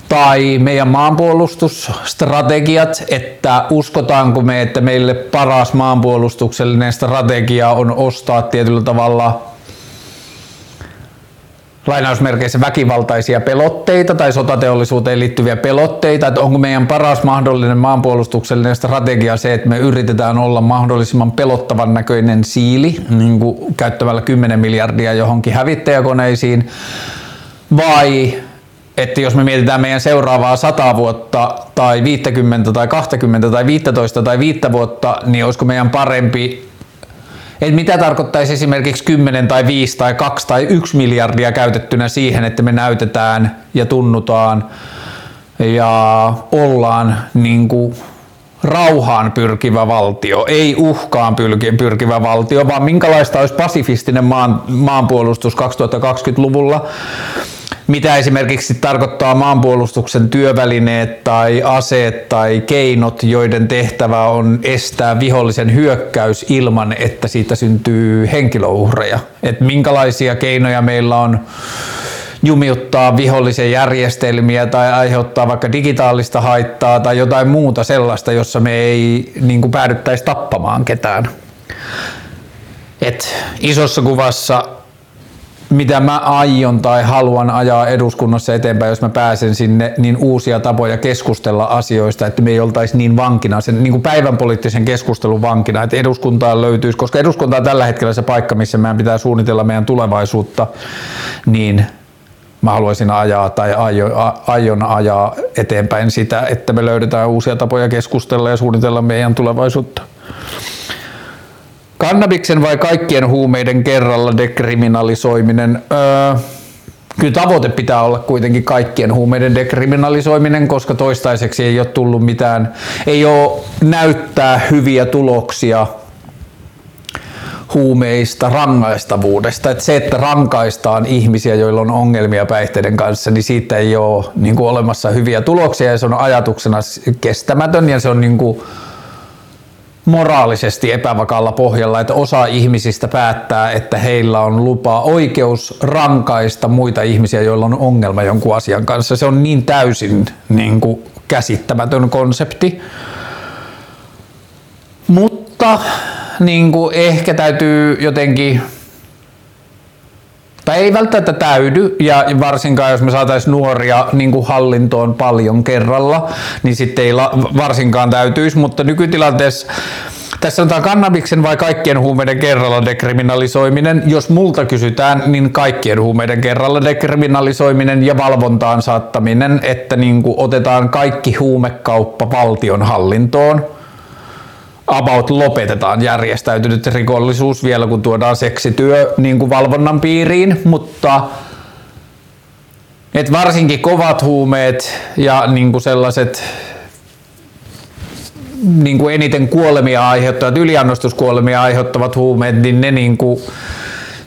Tai meidän maanpuolustusstrategiat, että uskotaanko me, että meille paras maanpuolustuksellinen strategia on ostaa tietyllä tavalla lainausmerkeissä väkivaltaisia pelotteita tai sotateollisuuteen liittyviä pelotteita, että onko meidän paras mahdollinen maanpuolustuksellinen strategia se, että me yritetään olla mahdollisimman pelottavan näköinen siili niin kuin käyttämällä 10 miljardia johonkin hävittäjäkoneisiin, vai että jos me mietitään meidän seuraavaa 100 vuotta tai 50 tai 20 tai 15 tai 5 vuotta, niin olisiko meidän parempi et mitä tarkoittaisi esimerkiksi 10 tai 5 tai 2 tai 1 miljardia käytettynä siihen, että me näytetään ja tunnutaan ja ollaan niin kuin rauhaan pyrkivä valtio, ei uhkaan pyrkivä valtio, vaan minkälaista olisi pasifistinen maan, maanpuolustus 2020-luvulla mitä esimerkiksi tarkoittaa maanpuolustuksen työvälineet tai aseet tai keinot, joiden tehtävä on estää vihollisen hyökkäys ilman, että siitä syntyy henkilöuhreja. Et minkälaisia keinoja meillä on jumiuttaa vihollisen järjestelmiä tai aiheuttaa vaikka digitaalista haittaa tai jotain muuta sellaista, jossa me ei niin päädyttäisi tappamaan ketään. Et isossa kuvassa mitä mä aion tai haluan ajaa eduskunnassa eteenpäin, jos mä pääsen sinne, niin uusia tapoja keskustella asioista, että me ei oltaisi niin vankina, sen niin kuin päivän poliittisen keskustelun vankina, että eduskuntaan löytyisi, koska eduskunta on tällä hetkellä se paikka, missä meidän pitää suunnitella meidän tulevaisuutta, niin mä haluaisin ajaa tai aion, aion ajaa eteenpäin sitä, että me löydetään uusia tapoja keskustella ja suunnitella meidän tulevaisuutta. Kannabiksen vai kaikkien huumeiden kerralla dekriminalisoiminen? Öö, kyllä tavoite pitää olla kuitenkin kaikkien huumeiden dekriminalisoiminen, koska toistaiseksi ei ole tullut mitään, ei ole näyttää hyviä tuloksia huumeista rangaistavuudesta. Että se, että rankaistaan ihmisiä, joilla on ongelmia päihteiden kanssa, niin siitä ei ole niin kuin, olemassa hyviä tuloksia ja se on ajatuksena kestämätön ja se on niin kuin, moraalisesti epävakaalla pohjalla, että osa ihmisistä päättää, että heillä on lupa oikeus rankaista muita ihmisiä, joilla on ongelma jonkun asian kanssa. Se on niin täysin niin kuin, käsittämätön konsepti. Mutta niin kuin, ehkä täytyy jotenkin tai ei välttämättä täydy, ja varsinkaan jos me saataisiin nuoria niin kuin hallintoon paljon kerralla, niin sitten ei varsinkaan täytyisi, mutta nykytilanteessa tässä on tämä kannabiksen vai kaikkien huumeiden kerralla dekriminalisoiminen. Jos multa kysytään, niin kaikkien huumeiden kerralla dekriminalisoiminen ja valvontaan saattaminen, että niin kuin otetaan kaikki huumekauppa valtion hallintoon about lopetetaan järjestäytynyt rikollisuus vielä, kun tuodaan seksityö niin kuin valvonnan piiriin, mutta et varsinkin kovat huumeet ja niin kuin sellaiset niin kuin eniten kuolemia aiheuttavat, yliannostuskuolemia aiheuttavat huumeet, niin ne niin kuin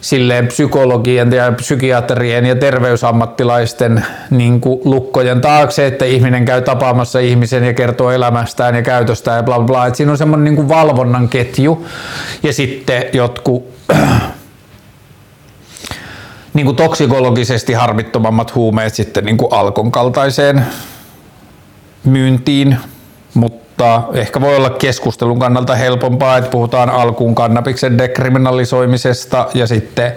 silleen psykologien ja psykiatrien ja terveysammattilaisten niin kuin lukkojen taakse, että ihminen käy tapaamassa ihmisen ja kertoo elämästään ja käytöstään ja bla bla bla. Et siinä on semmoinen niin valvonnan ketju ja sitten jotkut niin kuin toksikologisesti harmittomammat huumeet sitten niin kuin alkon kaltaiseen myyntiin, mutta mutta ehkä voi olla keskustelun kannalta helpompaa, että puhutaan alkuun kannabiksen dekriminalisoimisesta ja sitten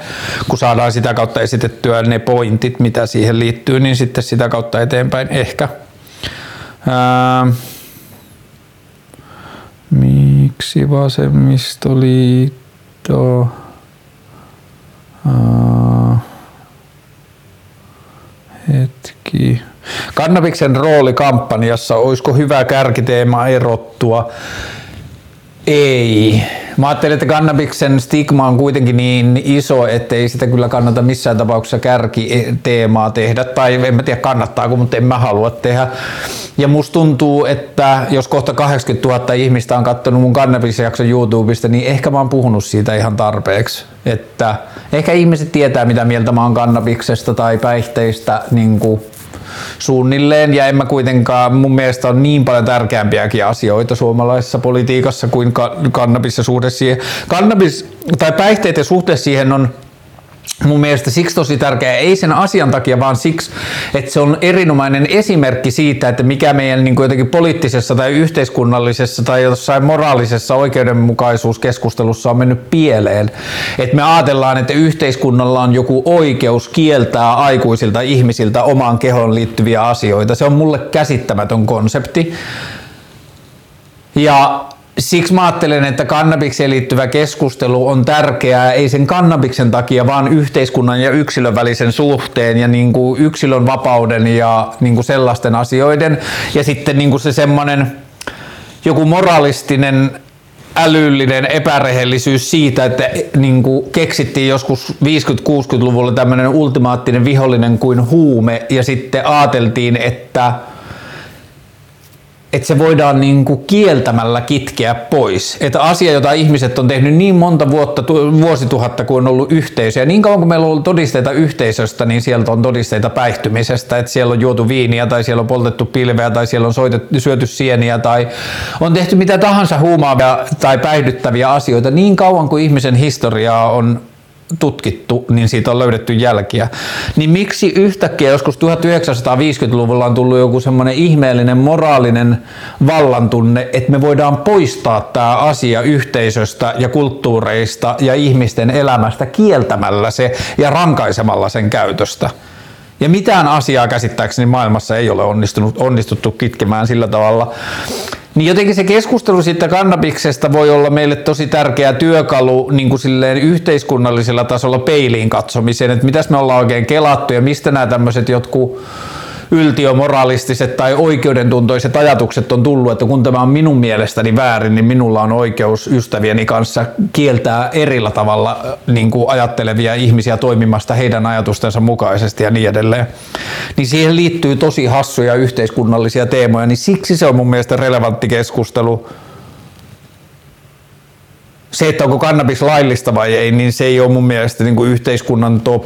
kun saadaan sitä kautta esitettyä ne pointit, mitä siihen liittyy, niin sitten sitä kautta eteenpäin ehkä. Ää, miksi vasemmistoliitto? Ää, hetki. Kannabiksen rooli kampanjassa, olisiko hyvä kärkiteema erottua? Ei. Mä ajattelin, että kannabiksen stigma on kuitenkin niin iso, ettei sitä kyllä kannata missään tapauksessa kärkiteemaa tehdä. Tai en mä tiedä kannattaako, mutta en mä halua tehdä. Ja musta tuntuu, että jos kohta 80 000 ihmistä on katsonut mun kannabisjakson YouTubesta, niin ehkä mä oon puhunut siitä ihan tarpeeksi. Että ehkä ihmiset tietää, mitä mieltä mä oon kannabiksesta tai päihteistä niin kuin suunnilleen ja en mä kuitenkaan, mun mielestä on niin paljon tärkeämpiäkin asioita suomalaisessa politiikassa kuin kannabis ja suhde siihen. Kannabis tai päihteiden suhde siihen on mun mielestä siksi tosi tärkeä, ei sen asian takia, vaan siksi, että se on erinomainen esimerkki siitä, että mikä meidän niin kuin jotenkin poliittisessa tai yhteiskunnallisessa tai jossain moraalisessa oikeudenmukaisuuskeskustelussa on mennyt pieleen. Että me ajatellaan, että yhteiskunnalla on joku oikeus kieltää aikuisilta ihmisiltä omaan kehoon liittyviä asioita. Se on mulle käsittämätön konsepti. Ja siksi mä ajattelen, että kannabikseen liittyvä keskustelu on tärkeää, ei sen kannabiksen takia, vaan yhteiskunnan ja yksilön välisen suhteen ja niin kuin yksilön vapauden ja niin kuin sellaisten asioiden. Ja sitten niin kuin se semmoinen joku moralistinen älyllinen epärehellisyys siitä, että niin kuin keksittiin joskus 50-60-luvulla tämmöinen ultimaattinen vihollinen kuin huume ja sitten ajateltiin, että että se voidaan niin kuin kieltämällä kitkeä pois. Että asia, jota ihmiset on tehnyt niin monta vuotta, vuosituhatta kuin on ollut yhteisö. Ja niin kauan kuin meillä on ollut todisteita yhteisöstä, niin sieltä on todisteita päihtymisestä. Että siellä on juotu viiniä tai siellä on poltettu pilveä tai siellä on soitettu, syöty sieniä tai on tehty mitä tahansa huumaavia tai päihdyttäviä asioita. Niin kauan kuin ihmisen historiaa on tutkittu, niin siitä on löydetty jälkiä. Niin miksi yhtäkkiä joskus 1950-luvulla on tullut joku semmoinen ihmeellinen moraalinen vallantunne, että me voidaan poistaa tämä asia yhteisöstä ja kulttuureista ja ihmisten elämästä kieltämällä se ja rankaisemalla sen käytöstä. Ja mitään asiaa käsittääkseni maailmassa ei ole onnistunut, onnistuttu kitkemään sillä tavalla. Niin jotenkin se keskustelu siitä kannabiksesta voi olla meille tosi tärkeä työkalu niin kuin silleen yhteiskunnallisella tasolla peiliin katsomiseen, että mitäs me ollaan oikein kelattu ja mistä nämä tämmöiset jotkut yltiömoralistiset tai oikeudentuntoiset ajatukset on tullut, että kun tämä on minun mielestäni väärin, niin minulla on oikeus ystävieni kanssa kieltää erillä tavalla niin kuin ajattelevia ihmisiä toimimasta heidän ajatustensa mukaisesti ja niin edelleen. Niin siihen liittyy tosi hassuja yhteiskunnallisia teemoja, niin siksi se on mun mielestä relevantti keskustelu se, että onko kannabis laillista vai ei, niin se ei ole mun mielestä niin kuin yhteiskunnan top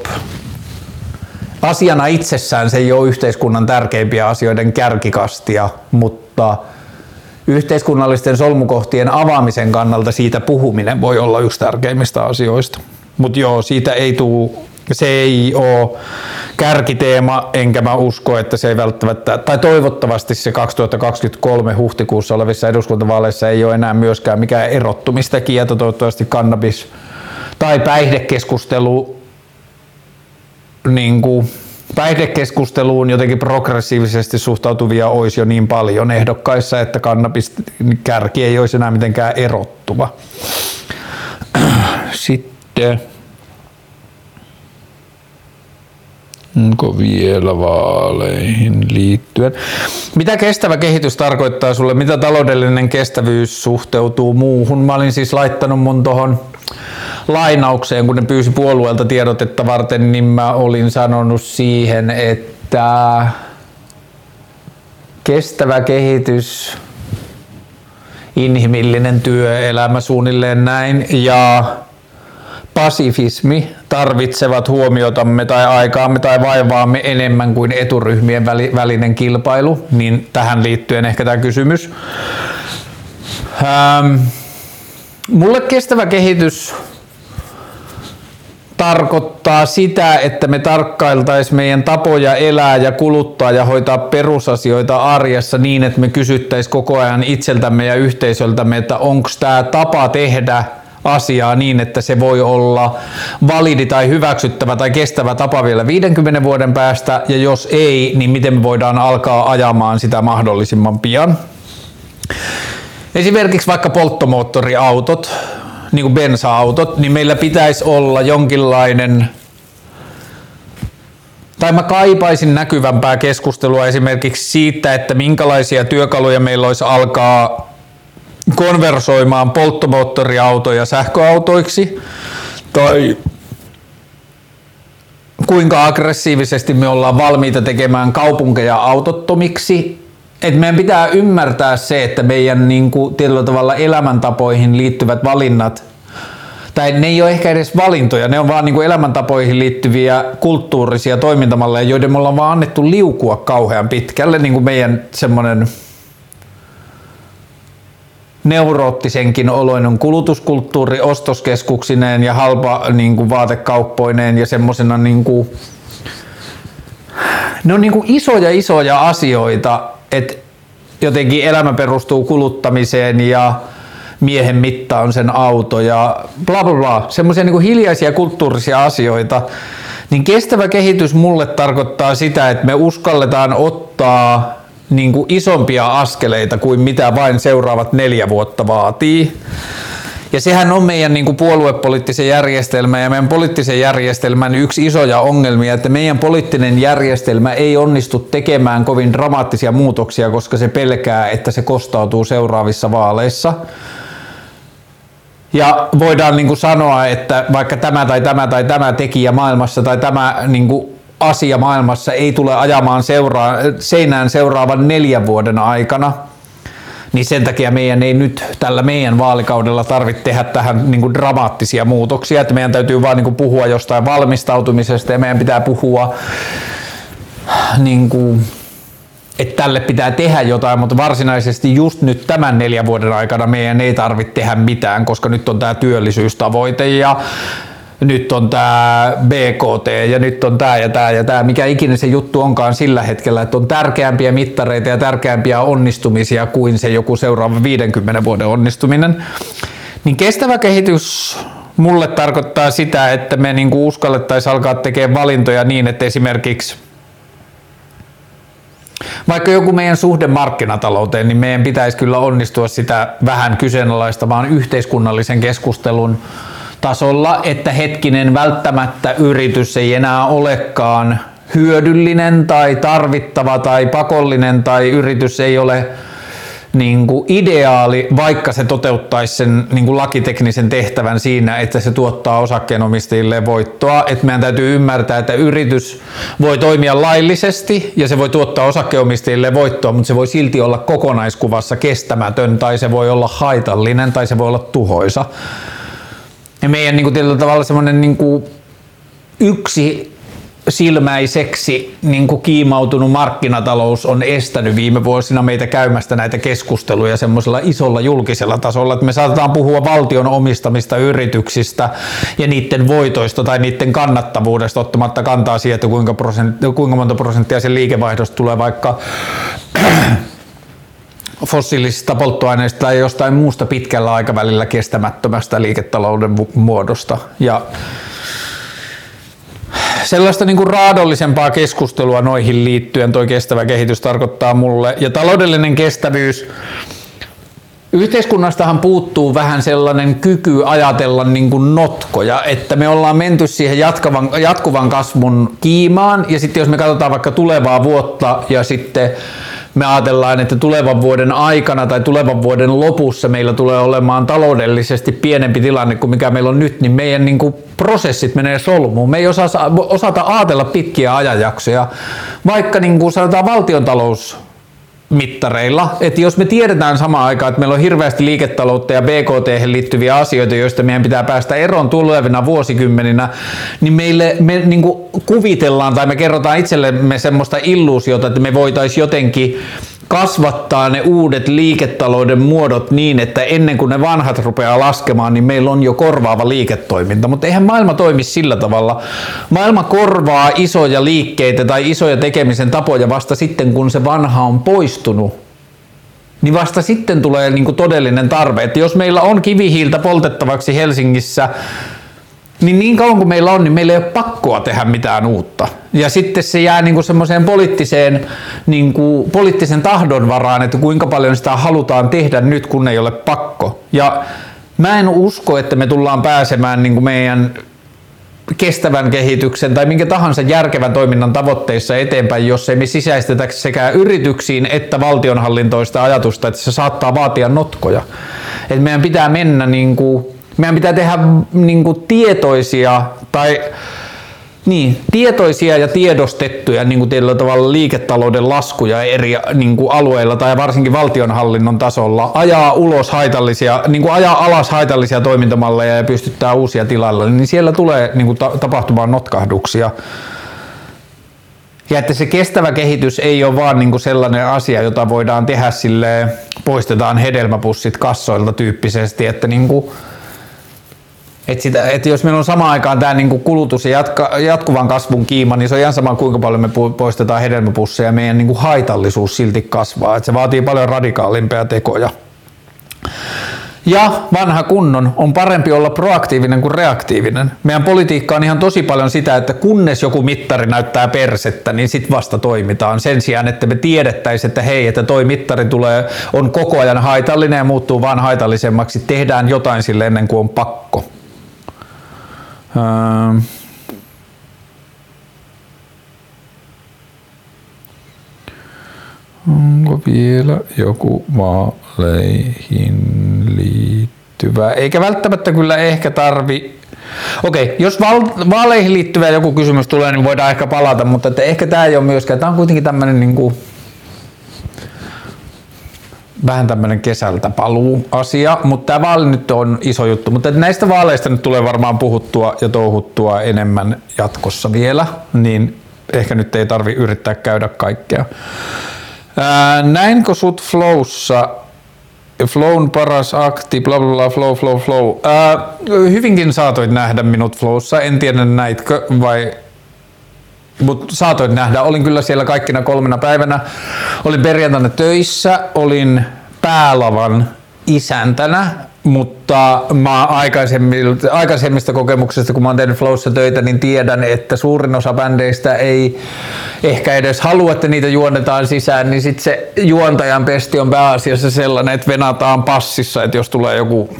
asiana itsessään se ei ole yhteiskunnan tärkeimpiä asioiden kärkikastia, mutta yhteiskunnallisten solmukohtien avaamisen kannalta siitä puhuminen voi olla yksi tärkeimmistä asioista. Mutta joo, siitä ei tule, se ei ole kärkiteema, enkä mä usko, että se ei välttämättä, tai toivottavasti se 2023 huhtikuussa olevissa eduskuntavaaleissa ei ole enää myöskään mikään erottumistekijä, toivottavasti kannabis tai päihdekeskustelu niin kuin päihdekeskusteluun jotenkin progressiivisesti suhtautuvia olisi jo niin paljon ehdokkaissa, että kannabis kärki ei olisi enää mitenkään erottuva. Sitten Onko vielä vaaleihin liittyen? Mitä kestävä kehitys tarkoittaa sulle? Mitä taloudellinen kestävyys suhteutuu muuhun? Mä olin siis laittanut mun tohon lainaukseen, kun ne pyysi puolueelta tiedotetta varten, niin mä olin sanonut siihen, että kestävä kehitys, inhimillinen työelämä suunnilleen näin ja pasifismi tarvitsevat huomiotamme tai aikaamme tai vaivaamme enemmän kuin eturyhmien välinen kilpailu, niin tähän liittyen ehkä tämä kysymys. Ähm, mulle kestävä kehitys tarkoittaa sitä, että me tarkkailtaisiin meidän tapoja elää ja kuluttaa ja hoitaa perusasioita arjessa niin, että me kysyttäisiin koko ajan itseltämme ja yhteisöltämme, että onko tämä tapa tehdä asiaa niin, että se voi olla validi tai hyväksyttävä tai kestävä tapa vielä 50 vuoden päästä, ja jos ei, niin miten me voidaan alkaa ajamaan sitä mahdollisimman pian. Esimerkiksi vaikka polttomoottoriautot, niin kuin bensa-autot, niin meillä pitäisi olla jonkinlainen tai mä kaipaisin näkyvämpää keskustelua esimerkiksi siitä, että minkälaisia työkaluja meillä olisi alkaa konversoimaan polttomoottoriautoja sähköautoiksi tai kuinka aggressiivisesti me ollaan valmiita tekemään kaupunkeja autottomiksi. Et meidän pitää ymmärtää se, että meidän niin kuin, tietyllä tavalla elämäntapoihin liittyvät valinnat tai ne ei ole ehkä edes valintoja, ne on vaan niin kuin elämäntapoihin liittyviä kulttuurisia toimintamalleja, joiden me ollaan vaan annettu liukua kauhean pitkälle, niin kuin meidän semmoinen neuroottisenkin oloinen kulutuskulttuuri ostoskeskuksineen ja halpa niin kuin vaatekauppoineen ja semmoisena niin kuin, ne on niin kuin isoja isoja asioita, että jotenkin elämä perustuu kuluttamiseen ja miehen mitta on sen auto ja bla bla bla, semmoisia niin hiljaisia kulttuurisia asioita, niin kestävä kehitys mulle tarkoittaa sitä, että me uskalletaan ottaa niin kuin isompia askeleita kuin mitä vain seuraavat neljä vuotta vaatii. Ja sehän on meidän niin kuin puoluepoliittisen järjestelmän ja meidän poliittisen järjestelmän yksi isoja ongelmia, että meidän poliittinen järjestelmä ei onnistu tekemään kovin dramaattisia muutoksia, koska se pelkää, että se kostautuu seuraavissa vaaleissa. Ja voidaan niin kuin sanoa, että vaikka tämä tai tämä tai tämä tekijä maailmassa tai tämä niin kuin asia maailmassa ei tule ajamaan seuraa, seinään seuraavan neljän vuoden aikana, niin sen takia meidän ei nyt tällä meidän vaalikaudella tarvitse tehdä tähän niin kuin dramaattisia muutoksia, että meidän täytyy vaan niin kuin puhua jostain valmistautumisesta ja meidän pitää puhua niin kuin, että tälle pitää tehdä jotain, mutta varsinaisesti just nyt tämän neljän vuoden aikana meidän ei tarvitse tehdä mitään, koska nyt on tämä työllisyystavoite ja nyt on tämä BKT ja nyt on tämä ja tämä ja tämä, mikä ikinä se juttu onkaan sillä hetkellä, että on tärkeämpiä mittareita ja tärkeämpiä onnistumisia kuin se joku seuraava 50 vuoden onnistuminen. Niin kestävä kehitys mulle tarkoittaa sitä, että me niinku uskallettaisiin alkaa tekemään valintoja niin, että esimerkiksi vaikka joku meidän suhde markkinatalouteen, niin meidän pitäisi kyllä onnistua sitä vähän kyseenalaistamaan yhteiskunnallisen keskustelun tasolla, että hetkinen välttämättä yritys ei enää olekaan hyödyllinen tai tarvittava tai pakollinen tai yritys ei ole niin kuin ideaali, vaikka se toteuttaisi sen niin kuin lakiteknisen tehtävän siinä, että se tuottaa osakkeenomistajille voittoa. Että meidän täytyy ymmärtää, että yritys voi toimia laillisesti ja se voi tuottaa osakkeenomistajille voittoa, mutta se voi silti olla kokonaiskuvassa kestämätön tai se voi olla haitallinen tai se voi olla tuhoisa. Ja meidän niin kuin, tietyllä tavalla semmoinen niin yksi silmäiseksi niin kuin kiimautunut markkinatalous on estänyt viime vuosina meitä käymästä näitä keskusteluja semmoisella isolla julkisella tasolla, että me saatetaan puhua valtion omistamista yrityksistä ja niiden voitoista tai niiden kannattavuudesta ottamatta kantaa siihen, että kuinka, prosentti, kuinka monta prosenttia sen liikevaihdosta tulee vaikka fossiilisista polttoaineista tai jostain muusta pitkällä aikavälillä kestämättömästä liiketalouden muodosta. Ja sellaista niin kuin raadollisempaa keskustelua noihin liittyen toi kestävä kehitys tarkoittaa mulle. Ja taloudellinen kestävyys, Yhteiskunnastahan puuttuu vähän sellainen kyky ajatella niin kuin notkoja, että me ollaan menty siihen jatkuvan, jatkuvan kasvun kiimaan ja sitten jos me katsotaan vaikka tulevaa vuotta ja sitten me ajatellaan, että tulevan vuoden aikana tai tulevan vuoden lopussa meillä tulee olemaan taloudellisesti pienempi tilanne kuin mikä meillä on nyt, niin meidän niin kuin prosessit menee solmuun. Me ei osata, osata ajatella pitkiä ajanjaksoja, vaikka niin kuin sanotaan valtiontalous mittareilla. Että jos me tiedetään samaan aikaan, että meillä on hirveästi liiketaloutta ja BKT liittyviä asioita, joista meidän pitää päästä eroon tulevina vuosikymmeninä, niin meille me niin kuvitellaan tai me kerrotaan itsellemme semmoista illuusiota, että me voitaisiin jotenkin kasvattaa ne uudet liiketalouden muodot niin, että ennen kuin ne vanhat rupeaa laskemaan, niin meillä on jo korvaava liiketoiminta. Mutta eihän maailma toimi sillä tavalla. Maailma korvaa isoja liikkeitä tai isoja tekemisen tapoja vasta sitten, kun se vanha on poistunut. Niin vasta sitten tulee niin kuin todellinen tarve. Että jos meillä on kivihiiltä poltettavaksi Helsingissä niin niin kauan kuin meillä on, niin meillä ei ole pakkoa tehdä mitään uutta. Ja sitten se jää niin kuin semmoiseen poliittiseen, niin kuin, poliittisen tahdon varaan, että kuinka paljon sitä halutaan tehdä nyt, kun ei ole pakko. Ja mä en usko, että me tullaan pääsemään niin kuin meidän kestävän kehityksen tai minkä tahansa järkevän toiminnan tavoitteissa eteenpäin, jos ei me sisäistetä sekä yrityksiin että valtionhallintoista ajatusta, että se saattaa vaatia notkoja. Et meidän pitää mennä niin kuin, meidän pitää tehdä niin kuin tietoisia tai niin, tietoisia ja tiedostettuja niin kuin tavalla liiketalouden laskuja eri niin kuin alueilla tai varsinkin valtionhallinnon tasolla, ajaa ulos haitallisia, niin kuin ajaa alas haitallisia toimintamalleja ja pystyttää uusia tilalle, niin siellä tulee niin kuin ta- tapahtumaan notkahduksia. Ja että se kestävä kehitys ei ole vaan niin kuin sellainen asia, jota voidaan tehdä sille poistetaan hedelmäpussit kassoilta tyyppisesti, että niin kuin, et sitä, et jos meillä on samaan aikaan tämä niinku kulutus ja jatka, jatkuvan kasvun kiima, niin se on ihan sama kuinka paljon me poistetaan hedelmäpusseja, meidän niinku haitallisuus silti kasvaa. Et se vaatii paljon radikaalimpia tekoja. Ja vanha kunnon on parempi olla proaktiivinen kuin reaktiivinen. Meidän politiikka on ihan tosi paljon sitä, että kunnes joku mittari näyttää persettä, niin sitten vasta toimitaan. Sen sijaan, että me tiedettäisiin, että hei, että toi mittari tulee, on koko ajan haitallinen ja muuttuu vaan haitallisemmaksi. Tehdään jotain sille ennen kuin on pakko. Ähm. Onko vielä joku vaaleihin liittyvä? Eikä välttämättä kyllä ehkä tarvi Okei, jos val- vaaleihin liittyvä joku kysymys tulee, niin voidaan ehkä palata, mutta että ehkä tämä ei ole myöskään, tämä on kuitenkin tämmöinen niin kuin, vähän tämmöinen kesältä paluu asia, mutta tämä vaali nyt on iso juttu. Mutta näistä vaaleista nyt tulee varmaan puhuttua ja touhuttua enemmän jatkossa vielä, niin ehkä nyt ei tarvi yrittää käydä kaikkea. Ää, näinkö sut Flowssa Flown paras akti, bla bla bla, flow, flow, flow. Ää, hyvinkin saatoit nähdä minut Flowssa, en tiedä näitkö vai mutta saatoin nähdä. Olin kyllä siellä kaikkina kolmena päivänä. Olin perjantaina töissä, olin päälavan isäntänä, mutta mä aikaisemmista, aikaisemmista kokemuksista, kun mä oon tehnyt Flowssa töitä, niin tiedän, että suurin osa bändeistä ei ehkä edes halua, että niitä juonnetaan sisään, niin sitten se juontajan pesti on pääasiassa sellainen, että venataan passissa, että jos tulee joku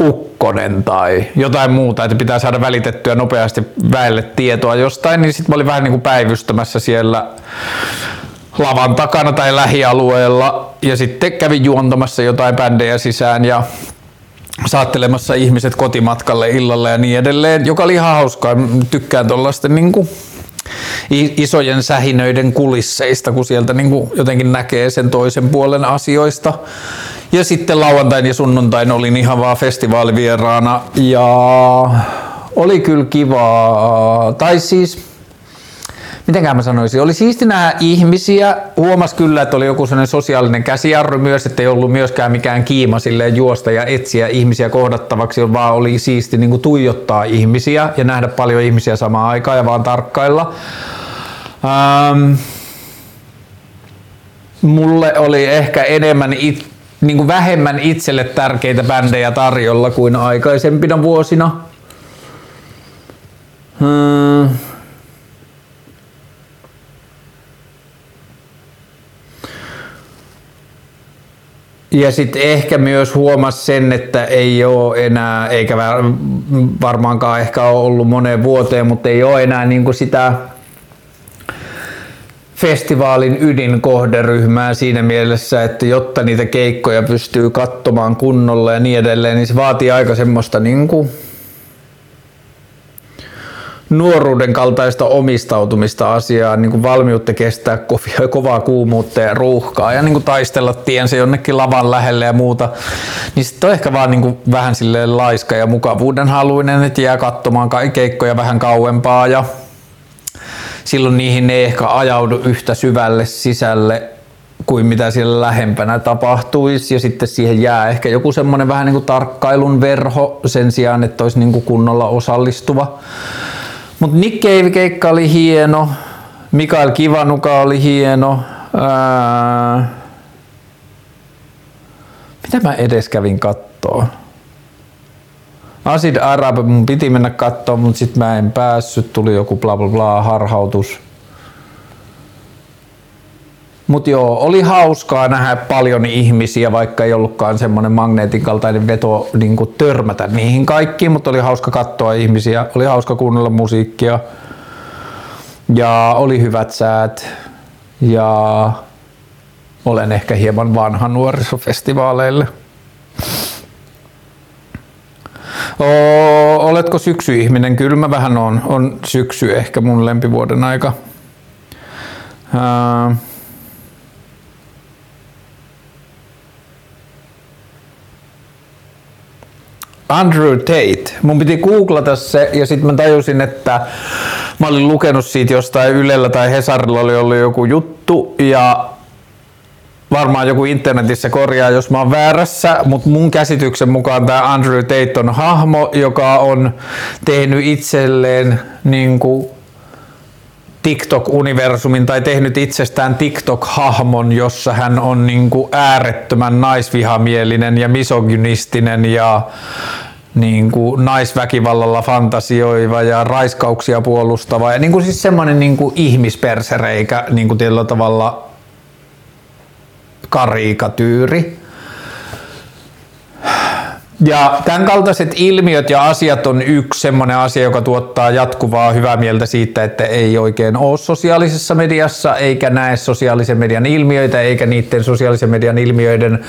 ukkonen tai jotain muuta, että pitää saada välitettyä nopeasti väelle tietoa jostain, niin sitten mä olin vähän niin kuin päivystämässä siellä lavan takana tai lähialueella ja sitten kävin juontamassa jotain bändejä sisään ja saattelemassa ihmiset kotimatkalle illalle ja niin edelleen, joka oli ihan hauskaa. Tykkään tuollaisten niin kuin isojen sähinöiden kulisseista, kun sieltä niin kuin jotenkin näkee sen toisen puolen asioista. Ja sitten lauantain ja sunnuntain olin ihan vaan festivaalivieraana ja oli kyllä kivaa. Tai siis, mitenkään mä sanoisin, oli siisti nähdä ihmisiä. Huomas kyllä, että oli joku sellainen sosiaalinen käsijarru myös, että ei ollut myöskään mikään kiima silleen juosta ja etsiä ihmisiä kohdattavaksi, vaan oli siisti niin kuin tuijottaa ihmisiä ja nähdä paljon ihmisiä samaan aikaan ja vaan tarkkailla. Ähm, mulle oli ehkä enemmän it, niin kuin vähemmän itselle tärkeitä bändejä tarjolla kuin aikaisempina vuosina. Hmm. Ja sitten ehkä myös huomas sen, että ei ole enää, eikä varmaankaan ehkä ole ollut moneen vuoteen, mutta ei ole enää niin kuin sitä festivaalin ydinkohderyhmää siinä mielessä, että jotta niitä keikkoja pystyy katsomaan kunnolla ja niin edelleen, niin se vaatii aika semmoista niin kuin nuoruuden kaltaista omistautumista asiaan, niin kuin valmiutta kestää kovia, kovaa kuumuutta ja ruuhkaa ja niin kuin taistella tiensä jonnekin lavan lähelle ja muuta, niin sitten on ehkä vaan niin kuin vähän silleen laiska ja mukavuuden haluinen, että jää katsomaan keikkoja vähän kauempaa ja silloin niihin ei ehkä ajaudu yhtä syvälle sisälle kuin mitä siellä lähempänä tapahtuisi ja sitten siihen jää ehkä joku semmoinen vähän niin kuin tarkkailun verho sen sijaan, että olisi niin kuin kunnolla osallistuva. Mutta Nick Cave-keikka oli hieno, Mikael Kivanuka oli hieno. Ää... Mitä mä edes kävin kattoo? Acid Arab, mun piti mennä katsomaan, mutta sitten mä en päässyt, tuli joku bla bla bla harhautus. Mutta joo, oli hauskaa nähdä paljon ihmisiä, vaikka ei ollutkaan semmoinen magneetin kaltainen veto niin törmätä niihin kaikkiin, mutta oli hauska katsoa ihmisiä, oli hauska kuunnella musiikkia ja oli hyvät säät ja olen ehkä hieman vanha nuorisofestivaaleille. Oletko syksyihminen? Kyllä mä vähän on. On syksy ehkä mun lempivuoden aika. Ää, Andrew Tate. Mun piti googlata se ja sitten mä tajusin, että mä olin lukenut siitä jostain Ylellä tai Hesarilla oli ollut joku juttu ja varmaan joku internetissä korjaa, jos mä oon väärässä, mutta mun käsityksen mukaan tämä Andrew Tate on hahmo, joka on tehnyt itselleen niin TikTok-universumin tai tehnyt itsestään TikTok-hahmon, jossa hän on niin äärettömän naisvihamielinen ja misogynistinen ja niin kuin naisväkivallalla fantasioiva ja raiskauksia puolustava ja niin kuin siis semmoinen niin kuin ihmispersereikä niin kuin tavalla karikatyyri. Ja tämän kaltaiset ilmiöt ja asiat on yksi semmoinen asia, joka tuottaa jatkuvaa hyvää mieltä siitä, että ei oikein ole sosiaalisessa mediassa, eikä näe sosiaalisen median ilmiöitä, eikä niiden sosiaalisen median ilmiöiden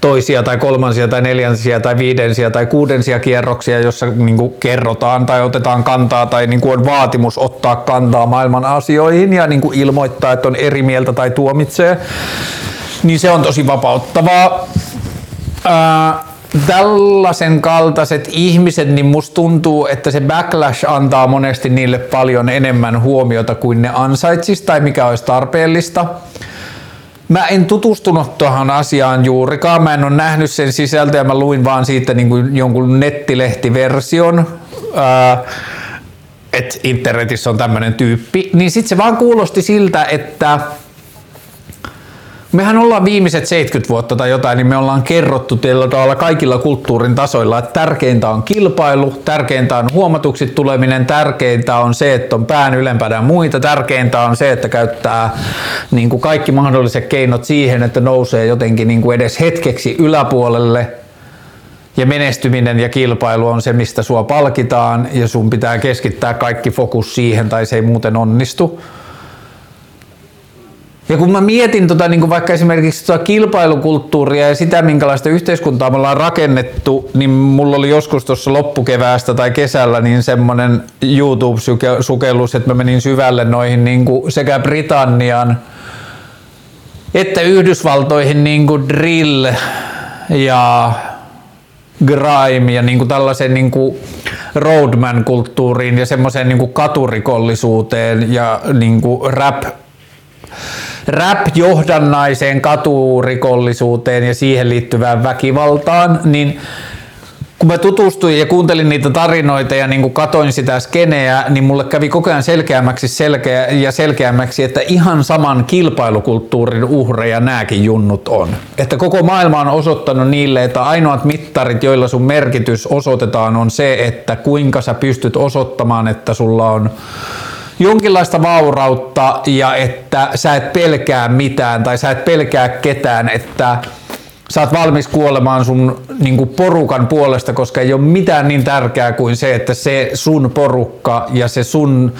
toisia tai kolmansia tai neljänsiä tai viidensiä tai kuudensia kierroksia, jossa niin kerrotaan tai otetaan kantaa tai niin on vaatimus ottaa kantaa maailman asioihin ja niin ilmoittaa, että on eri mieltä tai tuomitsee niin se on tosi vapauttavaa. Ää, tällaisen kaltaiset ihmiset, niin musta tuntuu, että se backlash antaa monesti niille paljon enemmän huomiota kuin ne ansaitsis tai mikä olisi tarpeellista. Mä en tutustunut tuohon asiaan juurikaan, mä en ole nähnyt sen sisältöä, mä luin vaan siitä niin kuin jonkun nettilehtiversion, että internetissä on tämmöinen tyyppi, niin sitten se vaan kuulosti siltä, että mehän ollaan viimeiset 70 vuotta tai jotain, niin me ollaan kerrottu tavalla kaikilla kulttuurin tasoilla, että tärkeintä on kilpailu, tärkeintä on huomatuksi tuleminen, tärkeintä on se, että on pään ylempänä muita, tärkeintä on se, että käyttää niin kuin kaikki mahdolliset keinot siihen, että nousee jotenkin niin kuin edes hetkeksi yläpuolelle ja menestyminen ja kilpailu on se, mistä sua palkitaan ja sun pitää keskittää kaikki fokus siihen tai se ei muuten onnistu. Ja kun mä mietin tota, niin kuin vaikka esimerkiksi tota kilpailukulttuuria ja sitä, minkälaista yhteiskuntaa me ollaan rakennettu, niin mulla oli joskus tuossa loppukeväästä tai kesällä niin semmoinen YouTube-sukellus, että mä menin syvälle noihin niin kuin sekä Britannian että Yhdysvaltoihin niin kuin drill ja grime ja niin kuin tällaisen niin kuin roadman-kulttuuriin ja semmoiseen niin kuin katurikollisuuteen ja niin kuin rap rap-johdannaiseen katurikollisuuteen ja siihen liittyvään väkivaltaan, niin kun mä tutustuin ja kuuntelin niitä tarinoita ja niin katoin sitä skeneä, niin mulle kävi koko ajan selkeämmäksi selkeä ja selkeämmäksi, että ihan saman kilpailukulttuurin uhreja nämäkin junnut on. Että koko maailma on osoittanut niille, että ainoat mittarit, joilla sun merkitys osoitetaan, on se, että kuinka sä pystyt osoittamaan, että sulla on jonkinlaista vaurautta ja että sä et pelkää mitään tai sä et pelkää ketään, että sä oot valmis kuolemaan sun niin kuin porukan puolesta, koska ei ole mitään niin tärkeää kuin se, että se sun porukka ja se sun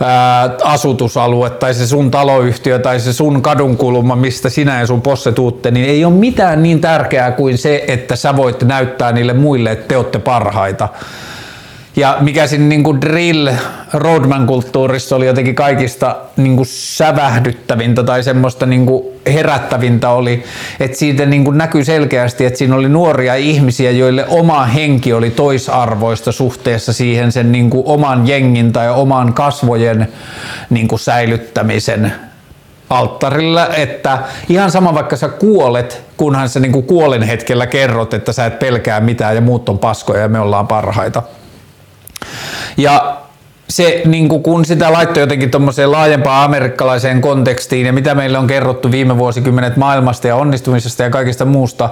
ää, asutusalue tai se sun taloyhtiö tai se sun kadunkulma, mistä sinä ja sun posse tuutte, niin ei ole mitään niin tärkeää kuin se, että sä voit näyttää niille muille, että te olette parhaita. Ja mikä siinä niin kuin drill roadman-kulttuurissa oli jotenkin kaikista niin kuin sävähdyttävintä tai semmoista niin kuin herättävintä oli, että siitä niin kuin näkyy selkeästi, että siinä oli nuoria ihmisiä, joille oma henki oli toisarvoista suhteessa siihen sen niin kuin oman jengin tai oman kasvojen niin kuin säilyttämisen alttarilla, että ihan sama vaikka sä kuolet, kunhan sä niin kuin kuolen hetkellä kerrot, että sä et pelkää mitään ja muut on paskoja ja me ollaan parhaita. Ja se, niin kun sitä laittoi jotenkin tuommoiseen laajempaan amerikkalaiseen kontekstiin ja mitä meille on kerrottu viime vuosikymmenet maailmasta ja onnistumisesta ja kaikista muusta,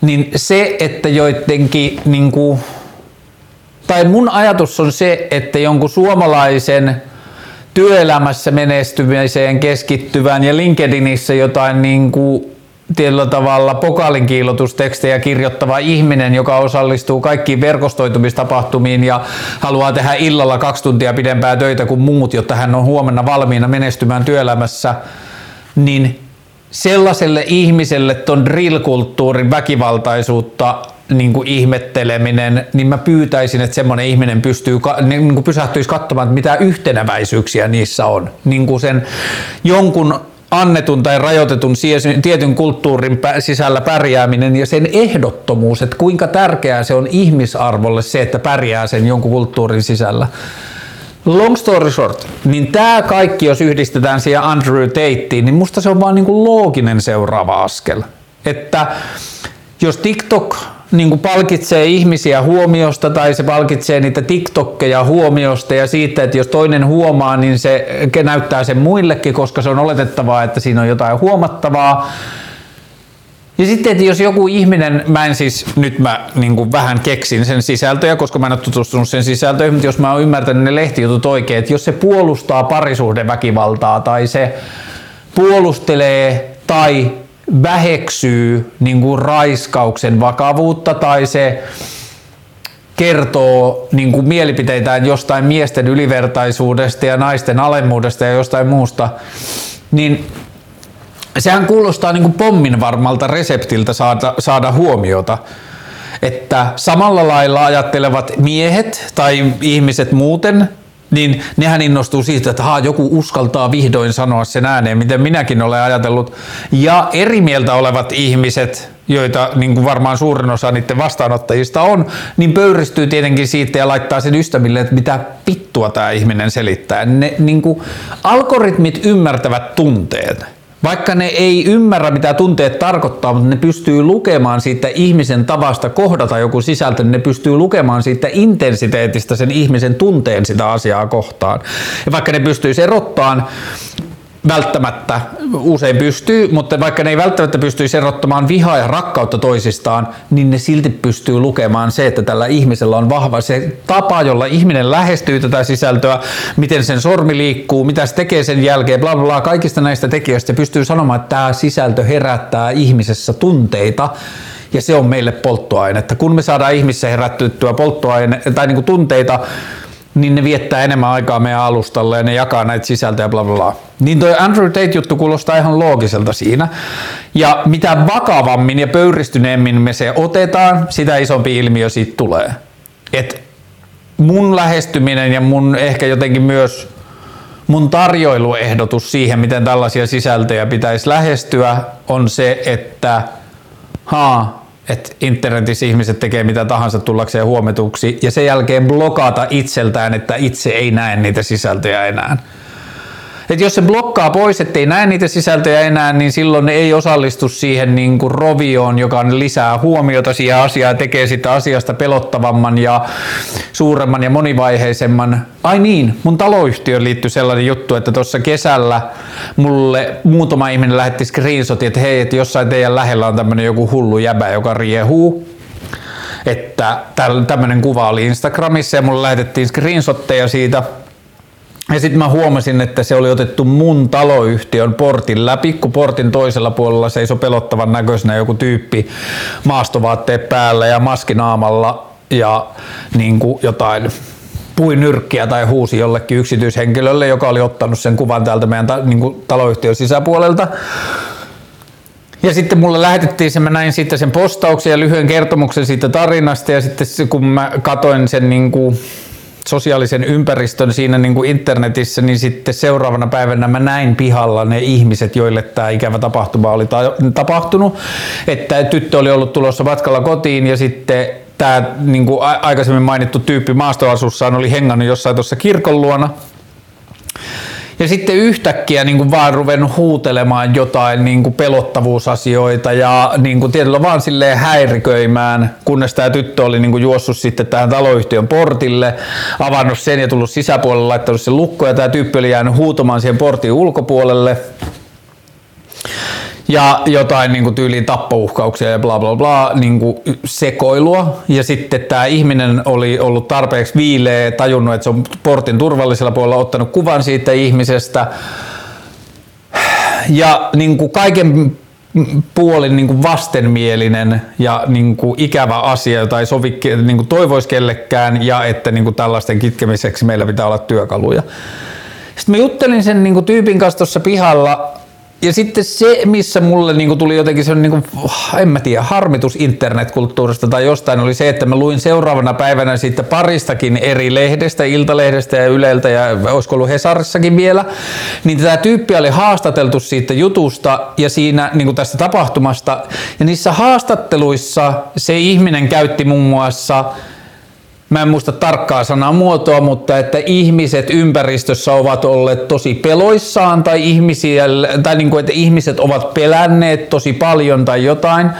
niin se, että joidenkin, niin kuin, tai mun ajatus on se, että jonkun suomalaisen työelämässä menestymiseen keskittyvän ja LinkedInissä jotain niin kuin tietyllä tavalla pokaalin kiilotustekstejä kirjoittava ihminen, joka osallistuu kaikkiin verkostoitumistapahtumiin ja haluaa tehdä illalla kaksi tuntia pidempää töitä kuin muut, jotta hän on huomenna valmiina menestymään työelämässä, niin sellaiselle ihmiselle ton drill-kulttuurin väkivaltaisuutta niin kuin ihmetteleminen, niin mä pyytäisin, että semmoinen ihminen pystyy, niin kuin pysähtyisi katsomaan, että mitä yhtenäväisyyksiä niissä on. Niin kuin sen jonkun annetun tai rajoitetun tietyn kulttuurin sisällä pärjääminen ja sen ehdottomuus, että kuinka tärkeää se on ihmisarvolle se, että pärjää sen jonkun kulttuurin sisällä. Long story short, niin tämä kaikki, jos yhdistetään siihen Andrew Tateen, niin musta se on vaan niin looginen seuraava askel. Että jos TikTok niin kuin palkitsee ihmisiä huomiosta tai se palkitsee niitä TikTokkeja huomiosta ja siitä, että jos toinen huomaa, niin se näyttää sen muillekin, koska se on oletettavaa, että siinä on jotain huomattavaa. Ja sitten, että jos joku ihminen, mä en siis, nyt mä niin vähän keksin sen sisältöjä, koska mä en ole tutustunut sen sisältöön, mutta jos mä oon ymmärtänyt ne lehtijutut oikein, että jos se puolustaa parisuhdeväkivaltaa tai se puolustelee tai väheksyy niin kuin raiskauksen vakavuutta tai se kertoo niin kuin mielipiteitään jostain miesten ylivertaisuudesta ja naisten alemmuudesta ja jostain muusta, niin sehän kuulostaa niin kuin pommin varmalta reseptiltä saada, saada huomiota. Että samalla lailla ajattelevat miehet tai ihmiset muuten niin nehän innostuu siitä, että haa, joku uskaltaa vihdoin sanoa sen ääneen, miten minäkin olen ajatellut. Ja eri mieltä olevat ihmiset, joita niin kuin varmaan suurin osa niiden vastaanottajista on, niin pöyristyy tietenkin siitä ja laittaa sen ystäville, että mitä pittua tämä ihminen selittää. Ne, niin kuin, algoritmit ymmärtävät tunteet. Vaikka ne ei ymmärrä, mitä tunteet tarkoittaa, mutta ne pystyy lukemaan siitä ihmisen tavasta kohdata joku sisältö, niin ne pystyy lukemaan siitä intensiteetistä sen ihmisen tunteen sitä asiaa kohtaan. Ja vaikka ne pystyy erottamaan välttämättä usein pystyy, mutta vaikka ne ei välttämättä pystyisi erottamaan vihaa ja rakkautta toisistaan, niin ne silti pystyy lukemaan se, että tällä ihmisellä on vahva se tapa, jolla ihminen lähestyy tätä sisältöä, miten sen sormi liikkuu, mitä se tekee sen jälkeen, bla bla, bla kaikista näistä tekijöistä pystyy sanomaan, että tämä sisältö herättää ihmisessä tunteita, ja se on meille polttoainetta. Kun me saadaan ihmissä herättyä polttoaine tai niin kuin tunteita, niin ne viettää enemmän aikaa meidän alustalle ja ne jakaa näitä sisältöjä bla bla bla. Niin toi Andrew Tate-juttu kuulostaa ihan loogiselta siinä. Ja mitä vakavammin ja pöyristyneemmin me se otetaan, sitä isompi ilmiö siitä tulee. Et mun lähestyminen ja mun ehkä jotenkin myös mun tarjoiluehdotus siihen, miten tällaisia sisältöjä pitäisi lähestyä, on se, että haa, että internetissä ihmiset tekee mitä tahansa tullakseen huometuksi ja sen jälkeen blokata itseltään, että itse ei näe niitä sisältöjä enää. Et jos se blokkaa pois, ettei näe niitä sisältöjä enää, niin silloin ne ei osallistu siihen niin kuin rovioon, joka lisää huomiota siihen asiaan ja tekee sitä asiasta pelottavamman ja suuremman ja monivaiheisemman. Ai niin, mun taloyhtiöön liittyy sellainen juttu, että tuossa kesällä mulle muutama ihminen lähetti screenshotin, että hei, että jossain teidän lähellä on tämmöinen joku hullu jäbä, joka riehuu että tämmöinen kuva oli Instagramissa ja mulle lähetettiin screenshotteja siitä ja sitten mä huomasin, että se oli otettu mun taloyhtiön portin läpi, kun portin toisella puolella seisoi pelottavan näköisenä joku tyyppi maastovaatteet päällä ja maskinaamalla ja niin kuin jotain pui nyrkkiä tai huusi jollekin yksityishenkilölle, joka oli ottanut sen kuvan täältä meidän ta, niin kuin taloyhtiön sisäpuolelta. Ja sitten mulle lähetettiin se, mä näin sitten sen postauksen ja lyhyen kertomuksen siitä tarinasta ja sitten kun mä katoin sen niin kuin sosiaalisen ympäristön siinä niin kuin internetissä, niin sitten seuraavana päivänä mä näin pihalla ne ihmiset, joille tämä ikävä tapahtuma oli ta- tapahtunut. Että tyttö oli ollut tulossa matkalla kotiin ja sitten tämä niin kuin aikaisemmin mainittu tyyppi maastoasussaan oli hengannut jossain tuossa kirkon luona ja sitten yhtäkkiä niin kuin vaan ruvennut huutelemaan jotain niin kuin pelottavuusasioita ja niin kuin tietyllä vaan silleen häiriköimään, kunnes tämä tyttö oli niin kuin juossut sitten tähän taloyhtiön portille, avannut sen ja tullut sisäpuolelle, laittanut sen lukko ja tämä tyyppi oli jäänyt huutamaan siihen portin ulkopuolelle. Ja jotain niin kuin tyyliin tappouhkauksia ja bla bla bla niin kuin sekoilua. Ja sitten tämä ihminen oli ollut tarpeeksi viileä, tajunnut, että se on portin turvallisella puolella, ottanut kuvan siitä ihmisestä. Ja niin kuin kaiken puolin niin kuin vastenmielinen ja niin kuin ikävä asia, jota ei sovi, niin kuin toivoisi kellekään ja että niin kuin tällaisten kitkemiseksi meillä pitää olla työkaluja. Sitten mä juttelin sen niin kuin tyypin kanssa tuossa pihalla ja sitten se, missä mulle niinku tuli jotenkin se niinku, en mä tiedä, harmitus internetkulttuurista tai jostain, oli se, että mä luin seuraavana päivänä siitä paristakin eri lehdestä, Iltalehdestä ja Yleltä ja olisiko ollut Hesarissakin vielä, niin tämä tyyppi oli haastateltu siitä jutusta ja siinä niinku tästä tapahtumasta. Ja niissä haastatteluissa se ihminen käytti muun muassa mä en muista tarkkaa sanaa muotoa, mutta että ihmiset ympäristössä ovat olleet tosi peloissaan tai, ihmisiä, tai niin kuin, että ihmiset ovat pelänneet tosi paljon tai jotain.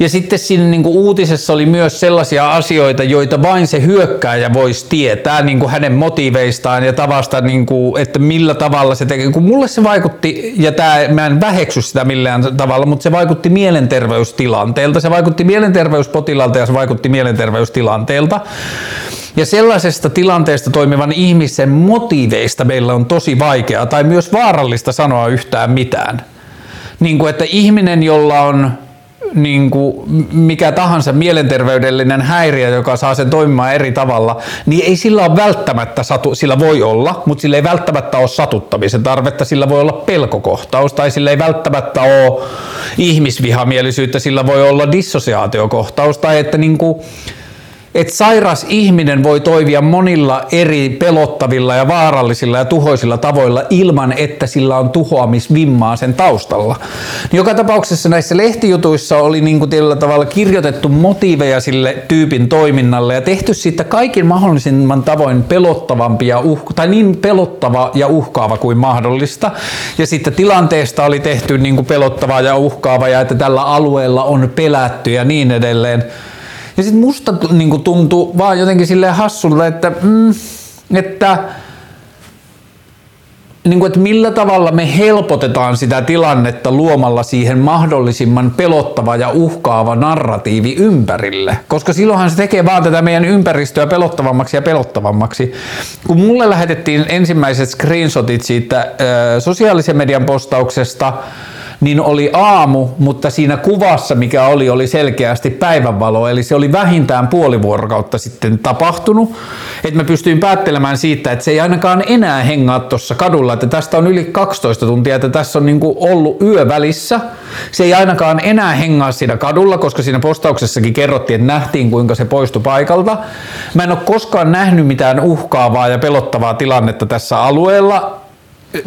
Ja sitten siinä niin kuin uutisessa oli myös sellaisia asioita, joita vain se hyökkääjä voisi tietää niin kuin hänen motiiveistaan ja tavasta, niin kuin, että millä tavalla se tekee. Kun mulle se vaikutti, ja tämä, mä en väheksy sitä millään tavalla, mutta se vaikutti mielenterveystilanteelta. Se vaikutti mielenterveyspotilalta ja se vaikutti mielenterveystilanteelta. Ja sellaisesta tilanteesta toimivan ihmisen motiiveista meillä on tosi vaikeaa tai myös vaarallista sanoa yhtään mitään. Niin kuin, että ihminen, jolla on niin kuin mikä tahansa mielenterveydellinen häiriö, joka saa sen toimimaan eri tavalla, niin ei sillä ole välttämättä, satu, sillä voi olla, mutta sillä ei välttämättä ole satuttamisen tarvetta, sillä voi olla pelkokohtaus tai sillä ei välttämättä ole ihmisvihamielisyyttä, sillä voi olla dissosiaatiokohtaus tai että niin kuin, että sairas ihminen voi toimia monilla eri pelottavilla ja vaarallisilla ja tuhoisilla tavoilla ilman, että sillä on tuhoamisvimmaa sen taustalla. Joka tapauksessa näissä lehtijutuissa oli niin kuin tietyllä tavalla kirjoitettu motiiveja sille tyypin toiminnalle ja tehty siitä kaikin mahdollisimman tavoin pelottavampi ja uh- tai niin pelottava ja uhkaava kuin mahdollista. Ja sitten tilanteesta oli tehty niin kuin pelottava ja uhkaava ja että tällä alueella on pelätty ja niin edelleen. Ja sitten musta niin tuntuu vaan jotenkin silleen hassulta, että, mm, että niin kuin, että millä tavalla me helpotetaan sitä tilannetta luomalla siihen mahdollisimman pelottava ja uhkaava narratiivi ympärille. Koska silloinhan se tekee vaan tätä meidän ympäristöä pelottavammaksi ja pelottavammaksi. Kun mulle lähetettiin ensimmäiset screenshotit siitä äh, sosiaalisen median postauksesta, niin oli aamu, mutta siinä kuvassa, mikä oli, oli selkeästi päivänvalo, eli se oli vähintään puoli vuorokautta sitten tapahtunut. Että mä pystyin päättelemään siitä, että se ei ainakaan enää hengaa tuossa kadulla, että tästä on yli 12 tuntia, että tässä on niinku ollut yö välissä. Se ei ainakaan enää hengaa siinä kadulla, koska siinä postauksessakin kerrottiin, että nähtiin kuinka se poistui paikalta. Mä en ole koskaan nähnyt mitään uhkaavaa ja pelottavaa tilannetta tässä alueella,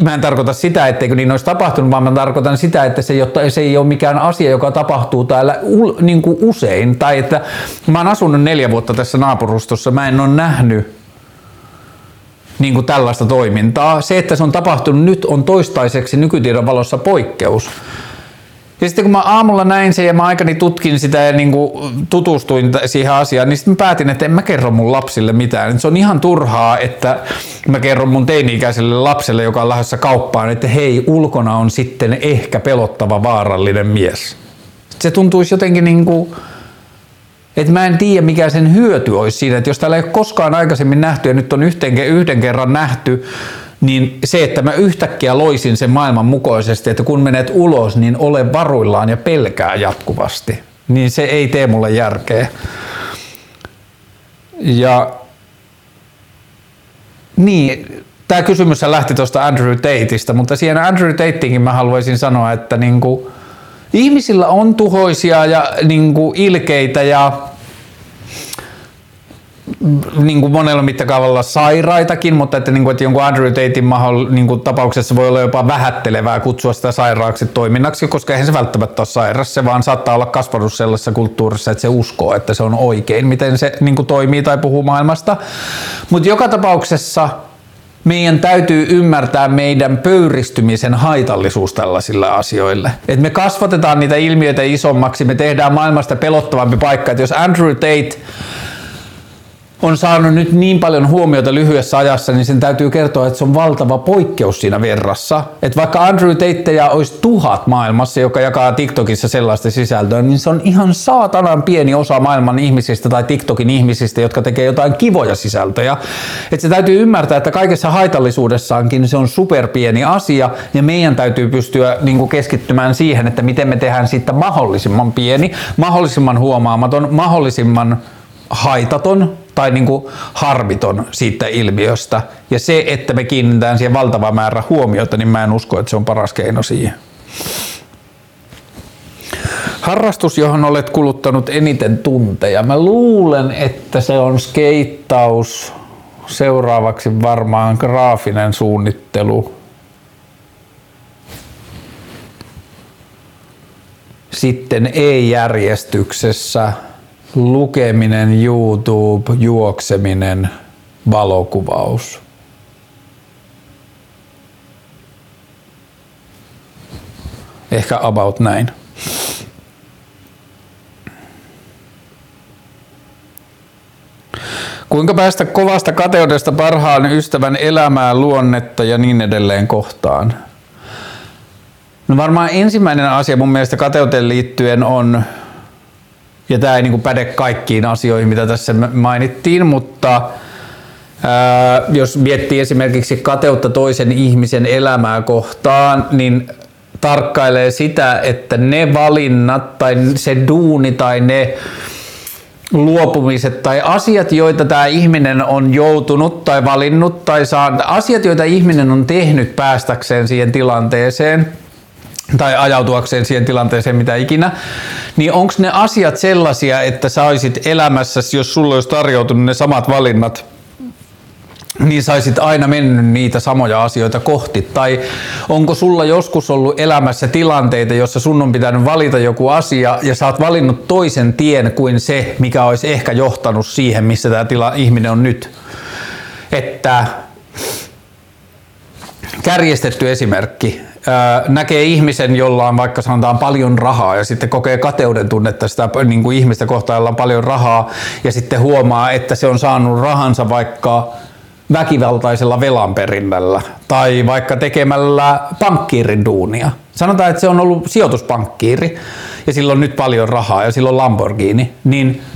mä en tarkoita sitä, etteikö niin olisi tapahtunut, vaan mä tarkoitan sitä, että se ei ole, se ei ole mikään asia, joka tapahtuu täällä niin kuin usein. Tai että mä oon asunut neljä vuotta tässä naapurustossa, mä en ole nähnyt niin kuin tällaista toimintaa. Se, että se on tapahtunut nyt, on toistaiseksi nykytiedon valossa poikkeus. Ja sitten kun mä aamulla näin sen ja mä aikani tutkin sitä ja niin kuin tutustuin siihen asiaan, niin sitten mä päätin, että en mä kerro mun lapsille mitään. Se on ihan turhaa, että mä kerron mun teini-ikäiselle lapselle, joka on lähdössä kauppaan, että hei, ulkona on sitten ehkä pelottava vaarallinen mies. Se tuntuisi jotenkin niin kuin, että mä en tiedä mikä sen hyöty olisi siinä, että jos täällä ei ole koskaan aikaisemmin nähty ja nyt on yhten, yhden kerran nähty, niin se, että mä yhtäkkiä loisin sen maailman mukaisesti, että kun menet ulos, niin ole varuillaan ja pelkää jatkuvasti, niin se ei tee mulle järkeä. Ja niin, tämä kysymys lähti tuosta Andrew Tateista, mutta siihen Andrew Tateinkin mä haluaisin sanoa, että niinku, ihmisillä on tuhoisia ja niinku, ilkeitä ja niin kuin monella mittakaavalla sairaitakin, mutta että, niin kuin, että jonkun Andrew Tatein mahdoll, niin kuin tapauksessa voi olla jopa vähättelevää kutsua sitä sairaaksi toiminnaksi, koska eihän se välttämättä ole sairas, se vaan saattaa olla kasvanut sellaisessa kulttuurissa, että se uskoo, että se on oikein, miten se niin kuin, toimii tai puhuu maailmasta. Mutta joka tapauksessa meidän täytyy ymmärtää meidän pöyristymisen haitallisuus tällaisille asioille. Et me kasvatetaan niitä ilmiöitä isommaksi, me tehdään maailmasta pelottavampi paikka. Et jos Andrew Tate on saanut nyt niin paljon huomiota lyhyessä ajassa, niin sen täytyy kertoa, että se on valtava poikkeus siinä verrassa. Että vaikka Andrew Tateja olisi tuhat maailmassa, joka jakaa TikTokissa sellaista sisältöä, niin se on ihan saatanan pieni osa maailman ihmisistä tai TikTokin ihmisistä, jotka tekee jotain kivoja sisältöjä. Että se täytyy ymmärtää, että kaikessa haitallisuudessaankin se on superpieni asia ja meidän täytyy pystyä niin kuin keskittymään siihen, että miten me tehdään siitä mahdollisimman pieni, mahdollisimman huomaamaton, mahdollisimman haitaton tai niin kuin harmiton siitä ilmiöstä. Ja se, että me kiinnitetään siihen valtava määrä huomiota, niin mä en usko, että se on paras keino siihen. Harrastus, johon olet kuluttanut eniten tunteja. Mä luulen, että se on skeittaus. Seuraavaksi varmaan graafinen suunnittelu. Sitten ei-järjestyksessä lukeminen, YouTube, juokseminen, valokuvaus. Ehkä about näin. Kuinka päästä kovasta kateudesta parhaan ystävän elämää, luonnetta ja niin edelleen kohtaan? No varmaan ensimmäinen asia mun mielestä kateuteen liittyen on ja tämä ei niin kuin päde kaikkiin asioihin, mitä tässä mainittiin, mutta ää, jos miettii esimerkiksi kateutta toisen ihmisen elämää kohtaan, niin tarkkailee sitä, että ne valinnat tai se duuni tai ne luopumiset tai asiat, joita tämä ihminen on joutunut tai valinnut tai saa, asiat, joita ihminen on tehnyt päästäkseen siihen tilanteeseen – tai ajautuakseen siihen tilanteeseen mitä ikinä, niin onko ne asiat sellaisia, että saisit elämässäsi, jos sulla olisi tarjoutunut ne samat valinnat, niin saisit aina mennyt niitä samoja asioita kohti? Tai onko sulla joskus ollut elämässä tilanteita, jossa sun on pitänyt valita joku asia ja sä oot valinnut toisen tien kuin se, mikä olisi ehkä johtanut siihen, missä tämä tila, ihminen on nyt? Että kärjestetty esimerkki näkee ihmisen, jolla on vaikka sanotaan paljon rahaa ja sitten kokee kateuden tunnetta sitä niin kuin ihmistä kohtaan, jolla on paljon rahaa ja sitten huomaa, että se on saanut rahansa vaikka väkivaltaisella velanperinnällä tai vaikka tekemällä pankkiirin duunia. Sanotaan, että se on ollut sijoituspankkiiri ja sillä on nyt paljon rahaa ja sillä on Lamborghini, niin –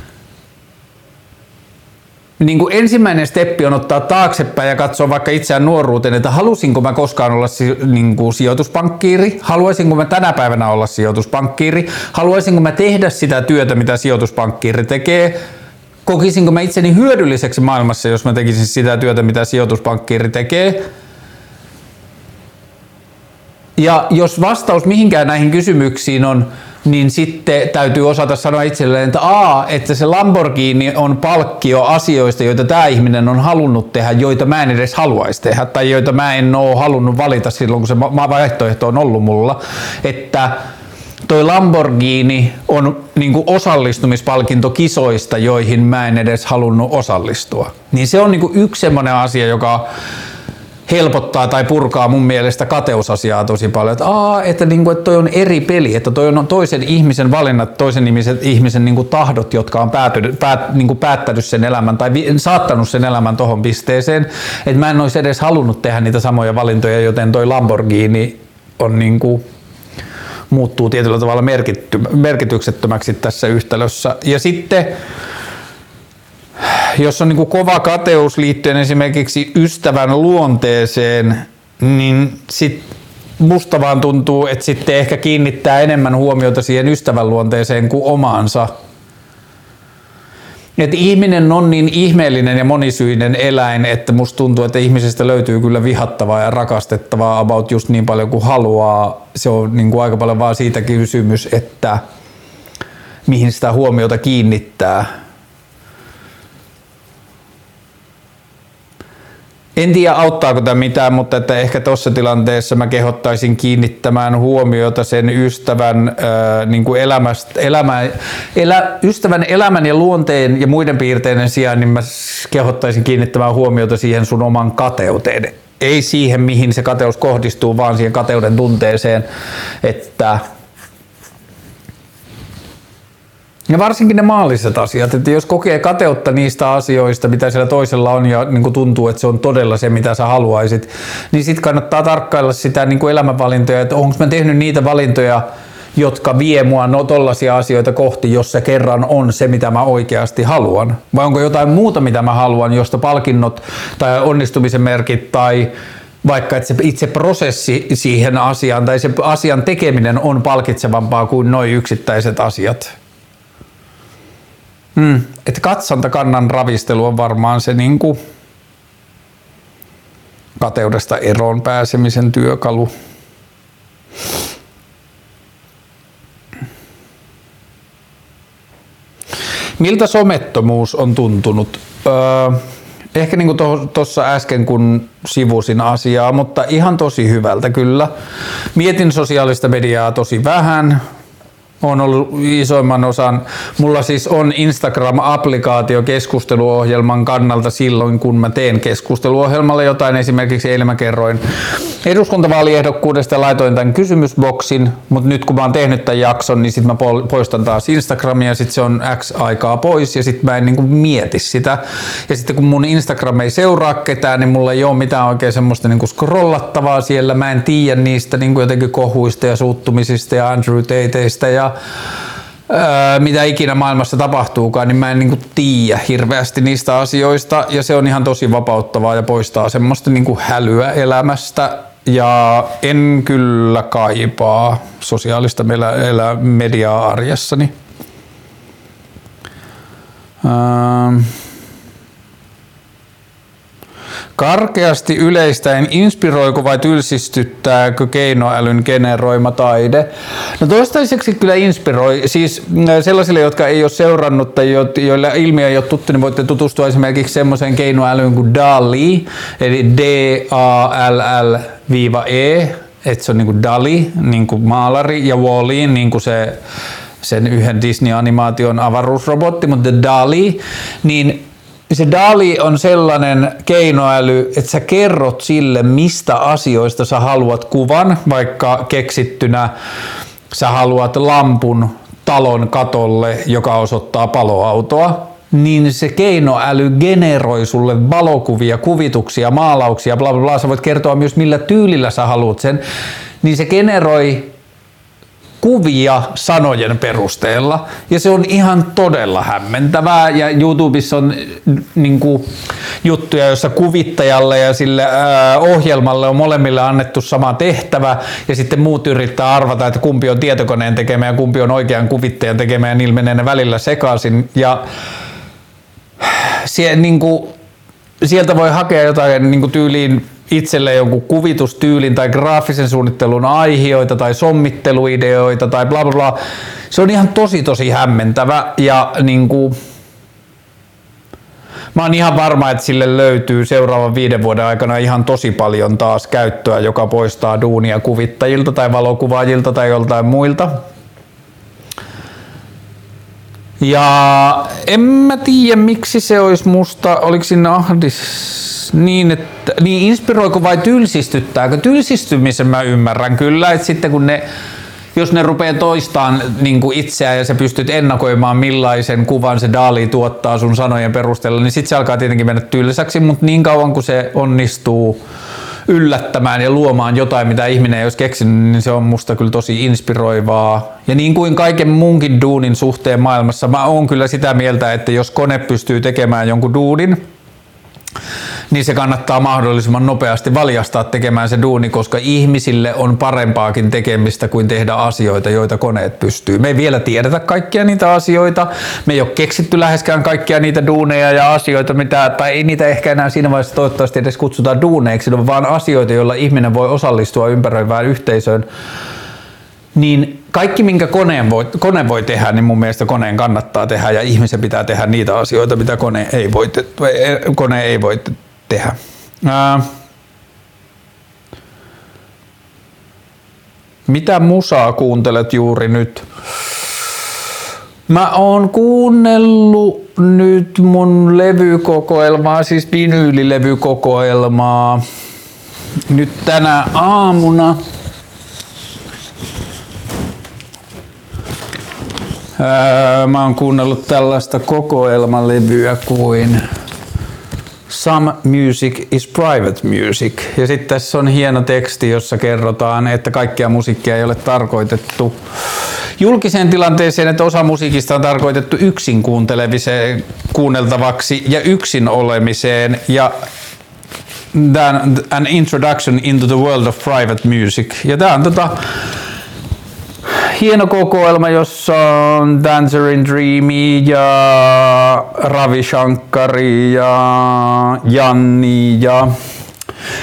niin kuin ensimmäinen steppi on ottaa taaksepäin ja katsoa vaikka itseään nuoruuteen, että halusinko mä koskaan olla niin kuin sijoituspankkiiri, haluaisinko mä tänä päivänä olla sijoituspankkiiri, haluaisinko mä tehdä sitä työtä, mitä sijoituspankkiiri tekee, kokisinko mä itseni hyödylliseksi maailmassa, jos mä tekisin sitä työtä, mitä sijoituspankkiiri tekee. Ja jos vastaus mihinkään näihin kysymyksiin on niin sitten täytyy osata sanoa itselleen, että A, että se Lamborghini on palkkio asioista, joita tämä ihminen on halunnut tehdä, joita mä en edes haluaisi tehdä, tai joita mä en ole halunnut valita silloin, kun se vaihtoehto on ollut mulla. Että toi Lamborghini on niin osallistumispalkinto kisoista, joihin mä en edes halunnut osallistua. Niin se on niin yksi semmoinen asia, joka helpottaa tai purkaa mun mielestä kateusasiaa tosi paljon. Että, aa, että, niin kuin, että toi on eri peli, että toi on toisen ihmisen valinnat, toisen ihmisen, ihmisen niin kuin tahdot, jotka on päätynyt, päät, niin kuin päättänyt sen elämän tai vi, saattanut sen elämän tohon pisteeseen. Että mä en olisi edes halunnut tehdä niitä samoja valintoja, joten toi Lamborghini on niin kuin, muuttuu tietyllä tavalla merkitty, merkityksettömäksi tässä yhtälössä. Ja sitten jos on niin kuin kova kateus liittyen esimerkiksi ystävän luonteeseen, niin sit musta vaan tuntuu, että sitten ehkä kiinnittää enemmän huomiota siihen ystävän luonteeseen kuin omaansa. Et ihminen on niin ihmeellinen ja monisyinen eläin, että musta tuntuu, että ihmisestä löytyy kyllä vihattavaa ja rakastettavaa about just niin paljon kuin haluaa. Se on niin kuin aika paljon vaan siitä kysymys, että mihin sitä huomiota kiinnittää. En tiedä auttaako tämä mitään, mutta että ehkä tuossa tilanteessa mä kehottaisin kiinnittämään huomiota sen ystävän, ää, niin kuin elämästä, elämä, elä, ystävän elämän ja luonteen ja muiden piirteiden sijaan, niin mä kehottaisin kiinnittämään huomiota siihen sun oman kateuteen. Ei siihen, mihin se kateus kohdistuu, vaan siihen kateuden tunteeseen, että Ja varsinkin ne maalliset asiat, että jos kokee kateutta niistä asioista, mitä siellä toisella on ja niin kuin tuntuu, että se on todella se, mitä sä haluaisit, niin sitten kannattaa tarkkailla sitä niin kuin elämänvalintoja, että onko mä tehnyt niitä valintoja, jotka vie mua no tollaisia asioita kohti, jos se kerran on se, mitä mä oikeasti haluan? Vai onko jotain muuta, mitä mä haluan, josta palkinnot tai onnistumisen merkit tai vaikka että se itse prosessi siihen asiaan tai se asian tekeminen on palkitsevampaa kuin noin yksittäiset asiat. Mm. Että katsontakannan ravistelu on varmaan se niin kuin kateudesta eroon pääsemisen työkalu. Miltä somettomuus on tuntunut? Öö, ehkä niin kuin tuossa äsken kun sivusin asiaa, mutta ihan tosi hyvältä kyllä. Mietin sosiaalista mediaa tosi vähän, on ollut isoimman osan. Mulla siis on Instagram-applikaatio keskusteluohjelman kannalta silloin, kun mä teen keskusteluohjelmalle jotain. Esimerkiksi eilen mä kerroin eduskuntavaaliehdokkuudesta ja laitoin tämän kysymysboksin, mutta nyt kun mä oon tehnyt tämän jakson, niin sitten mä poistan taas Instagramia ja sitten se on X aikaa pois ja sitten mä en niinku mieti sitä. Ja sitten kun mun Instagram ei seuraa ketään, niin mulla ei ole mitään oikein semmoista niinku scrollattavaa siellä. Mä en tiedä niistä niinku jotenkin kohuista ja suuttumisista ja Andrew Tateista ja Öö, mitä ikinä maailmassa tapahtuukaan, niin mä en niinku tiedä hirveästi niistä asioista ja se on ihan tosi vapauttavaa ja poistaa semmoista niinku hälyä elämästä ja en kyllä kaipaa sosiaalista mediaa arjessani. Öö, Karkeasti yleistäen inspiroiko vai tylsistyttääkö keinoälyn generoima taide? No toistaiseksi kyllä inspiroi. Siis äh, sellaisille, jotka ei ole seurannut tai joilla ilmiö ei ole tuttu, niin voitte tutustua esimerkiksi semmoiseen keinoälyyn kuin DALI, eli D-A-L-L-E, että se on niin kuin Dali, niin kuin maalari, ja Wall-E, niin kuin se sen yhden Disney-animaation avaruusrobotti, mutta DALI, niin se DALI on sellainen keinoäly, että sä kerrot sille, mistä asioista sä haluat kuvan, vaikka keksittynä sä haluat lampun talon katolle, joka osoittaa paloautoa, niin se keinoäly generoi sulle valokuvia, kuvituksia, maalauksia, bla bla bla. Sä voit kertoa myös millä tyylillä sä haluat sen. Niin se generoi kuvia sanojen perusteella. Ja se on ihan todella hämmentävää. Ja YouTubessa on niin kuin, juttuja, joissa kuvittajalle ja sille ää, ohjelmalle on molemmille annettu sama tehtävä. Ja sitten muut yrittää arvata, että kumpi on tietokoneen tekemä ja kumpi on oikean kuvittajan tekemä. Ja niillä menee ne välillä sekaisin. Ja sie, niin kuin, sieltä voi hakea jotain niin kuin tyyliin itselle jonkun kuvitustyylin tai graafisen suunnittelun aiheita tai sommitteluideoita tai bla bla bla. Se on ihan tosi tosi hämmentävä ja niin kuin, mä oon ihan varma, että sille löytyy seuraavan viiden vuoden aikana ihan tosi paljon taas käyttöä, joka poistaa duunia kuvittajilta tai valokuvaajilta tai joltain muilta. Ja en mä tiedä miksi se olisi musta, oliko siinä ahdis niin, että, niin inspiroiko vai tylsistyttääkö? Tylsistymisen mä ymmärrän kyllä, että sitten kun ne jos ne rupeaa toistaan niin kuin itseään ja sä pystyt ennakoimaan millaisen kuvan se Dali tuottaa sun sanojen perusteella, niin sitten se alkaa tietenkin mennä tylsäksi, mutta niin kauan kuin se onnistuu yllättämään ja luomaan jotain, mitä ihminen ei olisi keksinyt, niin se on musta kyllä tosi inspiroivaa. Ja niin kuin kaiken muunkin duunin suhteen maailmassa, mä oon kyllä sitä mieltä, että jos kone pystyy tekemään jonkun duunin, niin se kannattaa mahdollisimman nopeasti valjastaa tekemään se duuni, koska ihmisille on parempaakin tekemistä kuin tehdä asioita, joita koneet pystyy. Me ei vielä tiedetä kaikkia niitä asioita, me ei ole keksitty läheskään kaikkia niitä duuneja ja asioita, mitä, tai ei niitä ehkä enää siinä vaiheessa toivottavasti edes kutsutaan duuneiksi, vaan asioita, joilla ihminen voi osallistua ympäröivään yhteisöön niin kaikki, minkä koneen voi, kone voi tehdä, niin mun mielestä koneen kannattaa tehdä ja ihmisen pitää tehdä niitä asioita, mitä kone ei voi, te, kone ei voi tehdä. Ää, mitä musaa kuuntelet juuri nyt? Mä oon kuunnellut nyt mun levykokoelmaa, siis vinyylilevykokoelmaa nyt tänä aamuna. Öö, mä oon kuunnellut tällaista kokoelmalevyä kuin Some music is private music. Ja sitten tässä on hieno teksti, jossa kerrotaan, että kaikkia musiikkia ei ole tarkoitettu julkiseen tilanteeseen, että osa musiikista on tarkoitettu yksin kuuntelemiseen, kuunneltavaksi ja yksin olemiseen. Ja an introduction into the world of private music. Ja tää on tota, hieno kokoelma, jossa on Dancerin Dreamy ja Ravi Shankari ja Janni ja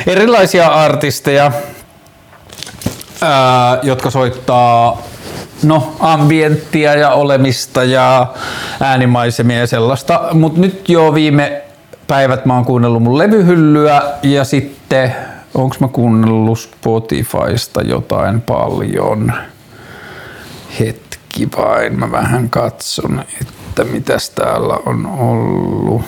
erilaisia artisteja, ää, jotka soittaa no, ambienttia ja olemista ja äänimaisemia ja sellaista. Mutta nyt jo viime päivät mä oon kuunnellut mun levyhyllyä ja sitten onko mä kuunnellut Spotifysta jotain paljon hetki vain, mä vähän katson, että mitäs täällä on ollut.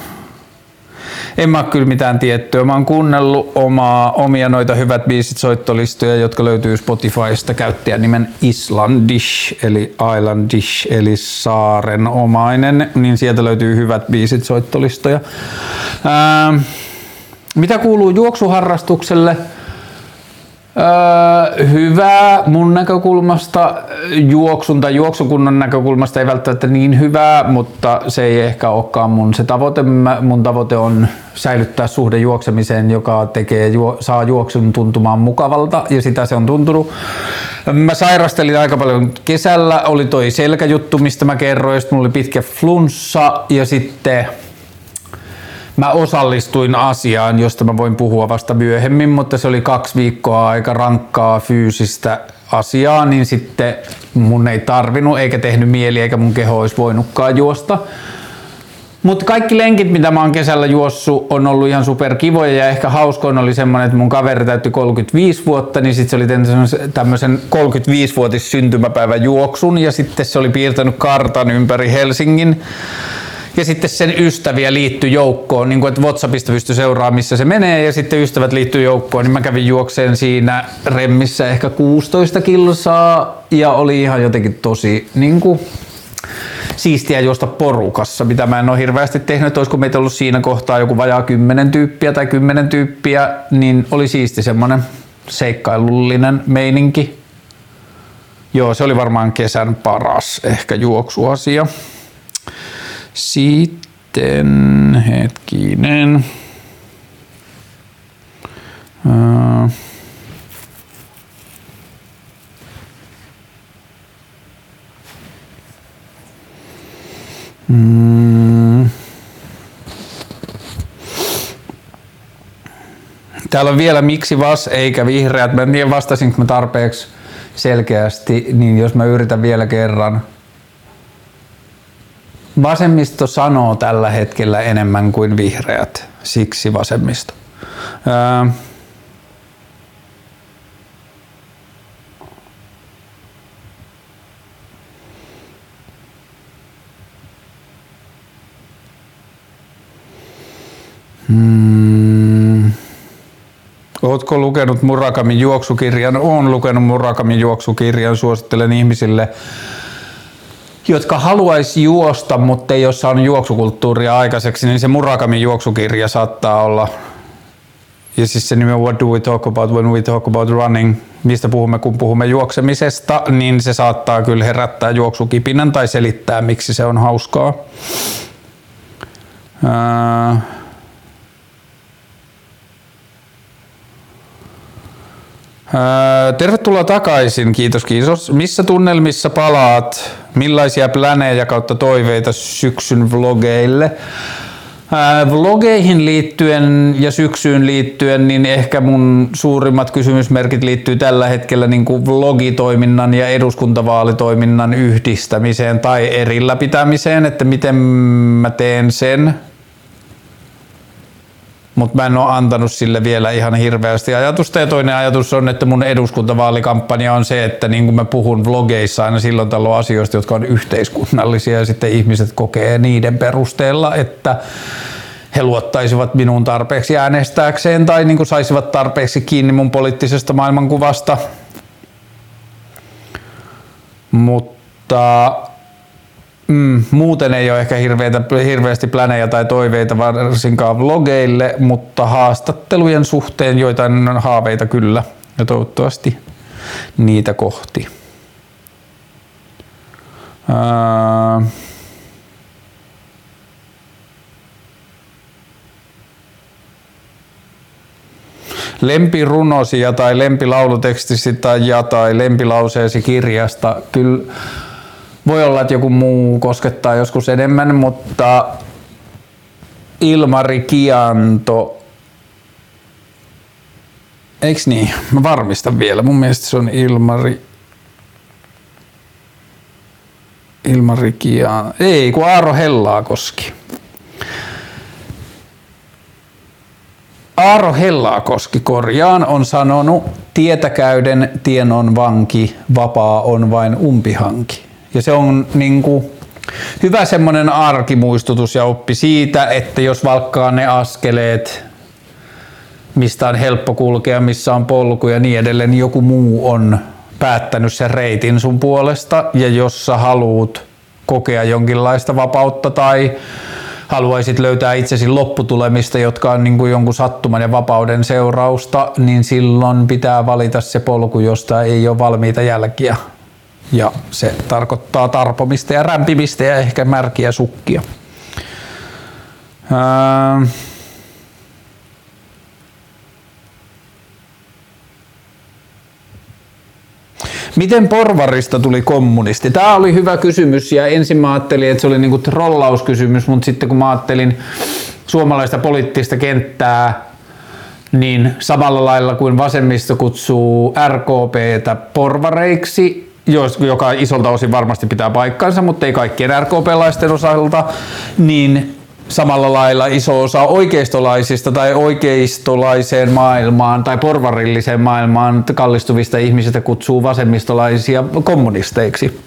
En mä kyllä mitään tiettyä. Mä oon kuunnellut omaa, omia noita hyvät biisit soittolistoja, jotka löytyy Spotifysta käyttäjän nimen Islandish, eli Islandish, eli saarenomainen, niin sieltä löytyy hyvät biisit soittolistoja. Ää, mitä kuuluu juoksuharrastukselle? Öö, hyvää mun näkökulmasta, juoksun tai juoksukunnan näkökulmasta ei välttämättä niin hyvää, mutta se ei ehkä olekaan mun se tavoite. Mun tavoite on säilyttää suhde juoksemiseen, joka tekee, saa juoksun tuntumaan mukavalta ja sitä se on tuntunut. Mä sairastelin aika paljon kesällä, oli toi selkäjuttu, mistä mä kerroin, mulla oli pitkä flunssa ja sitten mä osallistuin asiaan, josta mä voin puhua vasta myöhemmin, mutta se oli kaksi viikkoa aika rankkaa fyysistä asiaa, niin sitten mun ei tarvinnut eikä tehnyt mieli eikä mun keho olisi voinutkaan juosta. Mutta kaikki lenkit, mitä mä oon kesällä juossut, on ollut ihan superkivoja ja ehkä hauskoin oli semmonen, että mun kaveri täytti 35 vuotta, niin sitten se oli tämmöisen 35-vuotis syntymäpäivän juoksun ja sitten se oli piirtänyt kartan ympäri Helsingin ja sitten sen ystäviä liittyy joukkoon, niin kuin että WhatsAppista pystyy seuraamaan, missä se menee, ja sitten ystävät liittyy joukkoon, niin mä kävin juokseen siinä remmissä ehkä 16 kilsaa, ja oli ihan jotenkin tosi niin kuin, siistiä juosta porukassa, mitä mä en ole hirveästi tehnyt, että olisiko meitä ollut siinä kohtaa joku vajaa kymmenen tyyppiä tai kymmenen tyyppiä, niin oli siisti semmonen seikkailullinen meininki. Joo, se oli varmaan kesän paras ehkä juoksuasia. Sitten hetkinen. Mm. Täällä on vielä miksi vas eikä vihreät. Mä en tiedä vastasinko mä tarpeeksi selkeästi, niin jos mä yritän vielä kerran. Vasemmisto sanoo tällä hetkellä enemmän kuin vihreät, siksi vasemmisto. Öö, Hmm. Oletko lukenut Murakamin juoksukirjan? Olen lukenut Murakamin juoksukirjan. Suosittelen ihmisille jotka haluaisi juosta, mutta ei ole saanut juoksukulttuuria aikaiseksi, niin se Murakamin juoksukirja saattaa olla ja siis se nimi What do we talk about when we talk about running, mistä puhumme kun puhumme juoksemisesta, niin se saattaa kyllä herättää juoksukipinän tai selittää miksi se on hauskaa. Tervetuloa takaisin, kiitos kiitos. Missä tunnelmissa palaat? Millaisia plänejä kautta toiveita syksyn vlogeille? Vlogeihin liittyen ja syksyyn liittyen, niin ehkä mun suurimmat kysymysmerkit liittyy tällä hetkellä niin kuin vlogitoiminnan ja eduskuntavaalitoiminnan yhdistämiseen tai erillä pitämiseen, että miten mä teen sen mutta mä en ole antanut sille vielä ihan hirveästi ajatusta. Ja toinen ajatus on, että mun eduskuntavaalikampanja on se, että niin kuin mä puhun vlogeissa aina silloin tällöin asioista, jotka on yhteiskunnallisia ja sitten ihmiset kokee niiden perusteella, että he luottaisivat minuun tarpeeksi äänestääkseen tai niin kuin saisivat tarpeeksi kiinni mun poliittisesta maailmankuvasta. Mutta Mm, muuten ei ole ehkä hirveitä, hirveästi planeja tai toiveita varsinkaan vlogeille, mutta haastattelujen suhteen joitain haaveita kyllä ja toivottavasti niitä kohti. Ää... lempirunosi ja tai lempilaulutekstisi tai ja tai lempilauseesi kirjasta. Kyllä voi olla, että joku muu koskettaa joskus enemmän, mutta Ilmari Kianto Eiks niin? Mä varmistan vielä. Mun mielestä se on Ilmari Ilmari Kianto. Ei, kun Aaro Hellaakoski. Aaro Hellaakoski korjaan on sanonut, tietäkäyden tien on vanki, vapaa on vain umpihanki. Ja se on niin kuin, hyvä semmoinen arkimuistutus ja oppi siitä, että jos valkkaa ne askeleet, mistä on helppo kulkea, missä on polku ja niin edelleen, niin joku muu on päättänyt sen reitin sun puolesta. Ja jos sä haluut kokea jonkinlaista vapautta tai haluaisit löytää itsesi lopputulemista, jotka on niin kuin jonkun sattuman ja vapauden seurausta, niin silloin pitää valita se polku, josta ei ole valmiita jälkiä. Ja se tarkoittaa tarpomista ja rämpimistä ja ehkä märkiä sukkia. Ää... Miten porvarista tuli kommunisti? Tämä oli hyvä kysymys ja ensin mä ajattelin, että se oli niinku trollauskysymys, mutta sitten kun mä ajattelin suomalaista poliittista kenttää, niin samalla lailla kuin vasemmisto kutsuu RKPtä porvareiksi, joka isolta osin varmasti pitää paikkansa, mutta ei kaikkien RKP-laisten osalta, niin samalla lailla iso osa oikeistolaisista tai oikeistolaiseen maailmaan tai porvarilliseen maailmaan kallistuvista ihmisistä kutsuu vasemmistolaisia kommunisteiksi.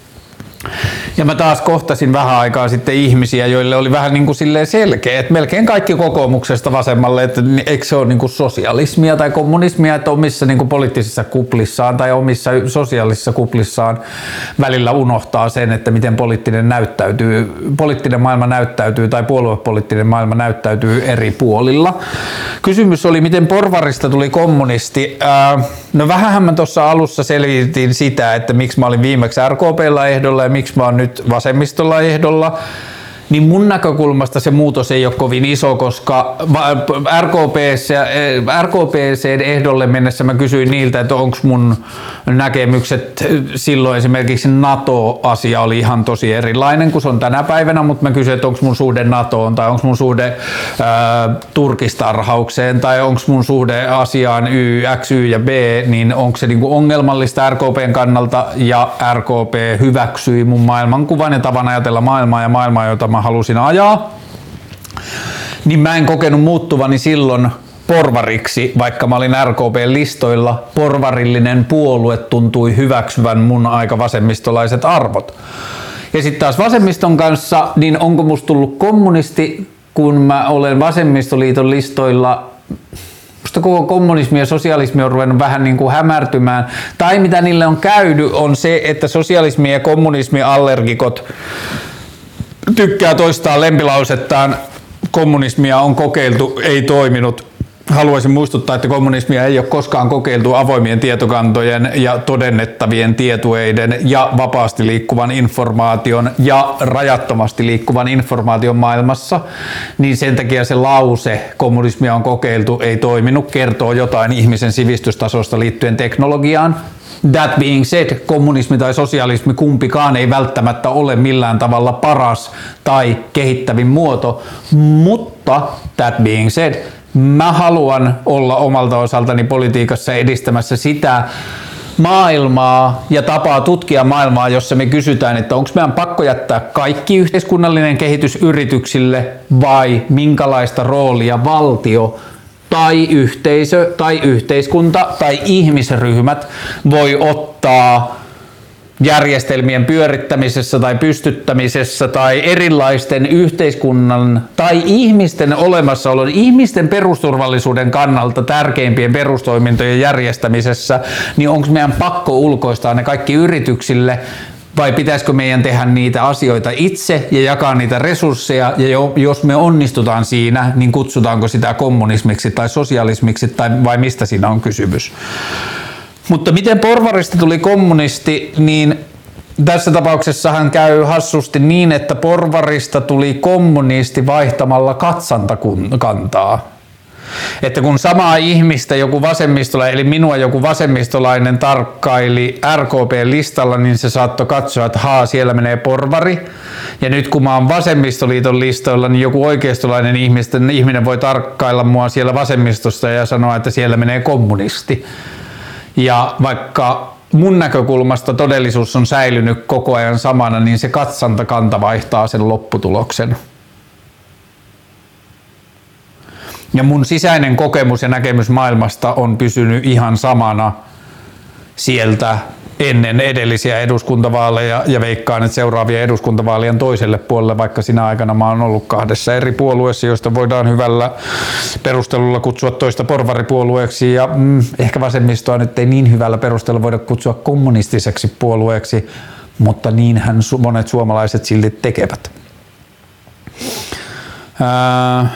Ja mä taas kohtasin vähän aikaa sitten ihmisiä, joille oli vähän niin kuin silleen selkeä, että melkein kaikki kokoomuksesta vasemmalle, että eikö se ole niin kuin sosialismia tai kommunismia, että omissa niin kuin poliittisissa kuplissaan tai omissa sosiaalisissa kuplissaan välillä unohtaa sen, että miten poliittinen, näyttäytyy, poliittinen maailma näyttäytyy tai puoluepoliittinen maailma näyttäytyy eri puolilla. Kysymys oli, miten porvarista tuli kommunisti. No vähänhän mä tuossa alussa selvitin sitä, että miksi mä olin viimeksi RKPllä ehdolla miksi mä oon nyt vasemmistolla ehdolla niin mun näkökulmasta se muutos ei ole kovin iso, koska RKPC ehdolle mennessä mä kysyin niiltä, että onko mun näkemykset silloin esimerkiksi NATO-asia oli ihan tosi erilainen kuin se on tänä päivänä, mutta mä kysyin, että onko mun suhde NATOon tai onko mun suhde ää, turkistarhaukseen tai onko mun suhde asiaan Y, X, Y ja B, niin onko se niinku ongelmallista RKPn kannalta ja RKP hyväksyi mun maailmankuvan ja tavan ajatella maailmaa ja maailmaa, jota mä halusin ajaa, niin mä en kokenut muuttuvani silloin porvariksi, vaikka mä olin RKP-listoilla, porvarillinen puolue tuntui hyväksyvän mun aika vasemmistolaiset arvot. Ja sitten taas vasemmiston kanssa, niin onko musta tullut kommunisti, kun mä olen vasemmistoliiton listoilla Musta koko kommunismi ja sosialismi on ruvennut vähän niin kuin hämärtymään. Tai mitä niille on käydy on se, että sosialismi ja kommunismi allergikot tykkää toistaa lempilausettaan, kommunismia on kokeiltu, ei toiminut. Haluaisin muistuttaa, että kommunismia ei ole koskaan kokeiltu avoimien tietokantojen ja todennettavien tietoeiden ja vapaasti liikkuvan informaation ja rajattomasti liikkuvan informaation maailmassa, niin sen takia se lause kommunismia on kokeiltu ei toiminut, kertoo jotain ihmisen sivistystasosta liittyen teknologiaan, That being said, kommunismi tai sosialismi kumpikaan ei välttämättä ole millään tavalla paras tai kehittävin muoto, mutta that being said, mä haluan olla omalta osaltani politiikassa edistämässä sitä, maailmaa ja tapaa tutkia maailmaa, jossa me kysytään, että onko meidän pakko jättää kaikki yhteiskunnallinen kehitys yrityksille vai minkälaista roolia valtio tai yhteisö tai yhteiskunta tai ihmisryhmät voi ottaa järjestelmien pyörittämisessä tai pystyttämisessä tai erilaisten yhteiskunnan tai ihmisten olemassaolon, ihmisten perusturvallisuuden kannalta tärkeimpien perustoimintojen järjestämisessä, niin onko meidän pakko ulkoistaa ne kaikki yrityksille vai pitäisikö meidän tehdä niitä asioita itse ja jakaa niitä resursseja ja jos me onnistutaan siinä, niin kutsutaanko sitä kommunismiksi tai sosialismiksi tai vai mistä siinä on kysymys. Mutta miten porvarista tuli kommunisti, niin tässä tapauksessahan käy hassusti niin, että porvarista tuli kommunisti vaihtamalla katsantakantaa. Että kun samaa ihmistä joku vasemmistolainen, eli minua joku vasemmistolainen tarkkaili RKP-listalla, niin se saattoi katsoa, että haa, siellä menee porvari. Ja nyt kun mä oon vasemmistoliiton listoilla, niin joku oikeistolainen ihminen voi tarkkailla mua siellä vasemmistosta ja sanoa, että siellä menee kommunisti. Ja vaikka mun näkökulmasta todellisuus on säilynyt koko ajan samana, niin se katsantakanta vaihtaa sen lopputuloksen. Ja mun sisäinen kokemus ja näkemys maailmasta on pysynyt ihan samana sieltä ennen edellisiä eduskuntavaaleja ja veikkaan, että seuraavia eduskuntavaalien toiselle puolelle, vaikka sinä aikana mä oon ollut kahdessa eri puolueessa, joista voidaan hyvällä perustelulla kutsua toista porvaripuolueeksi ja mm, ehkä vasemmistoa nyt ei niin hyvällä perusteella voida kutsua kommunistiseksi puolueeksi, mutta niinhän monet suomalaiset silti tekevät. Ää,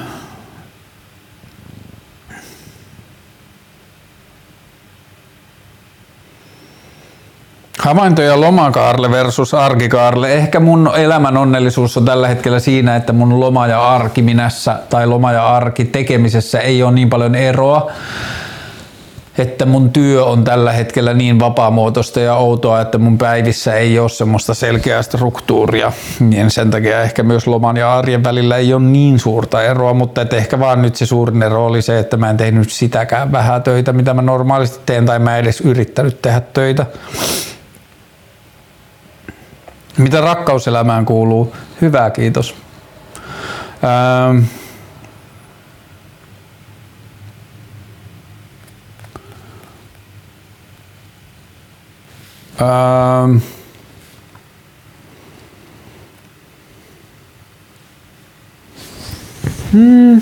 Havaintoja lomakaarle versus arkikaarle. Ehkä mun elämän onnellisuus on tällä hetkellä siinä, että mun loma ja arki minässä tai loma ja arki tekemisessä ei ole niin paljon eroa että mun työ on tällä hetkellä niin vapaamuotoista ja outoa, että mun päivissä ei ole semmoista selkeää struktuuria. Niin sen takia ehkä myös loman ja arjen välillä ei ole niin suurta eroa, mutta et ehkä vaan nyt se suurin ero oli se, että mä en tehnyt sitäkään vähän töitä, mitä mä normaalisti teen, tai mä en edes yrittänyt tehdä töitä. Mitä rakkauselämään kuuluu? Hyvää, kiitos. Ähm. Ähm. Hmm.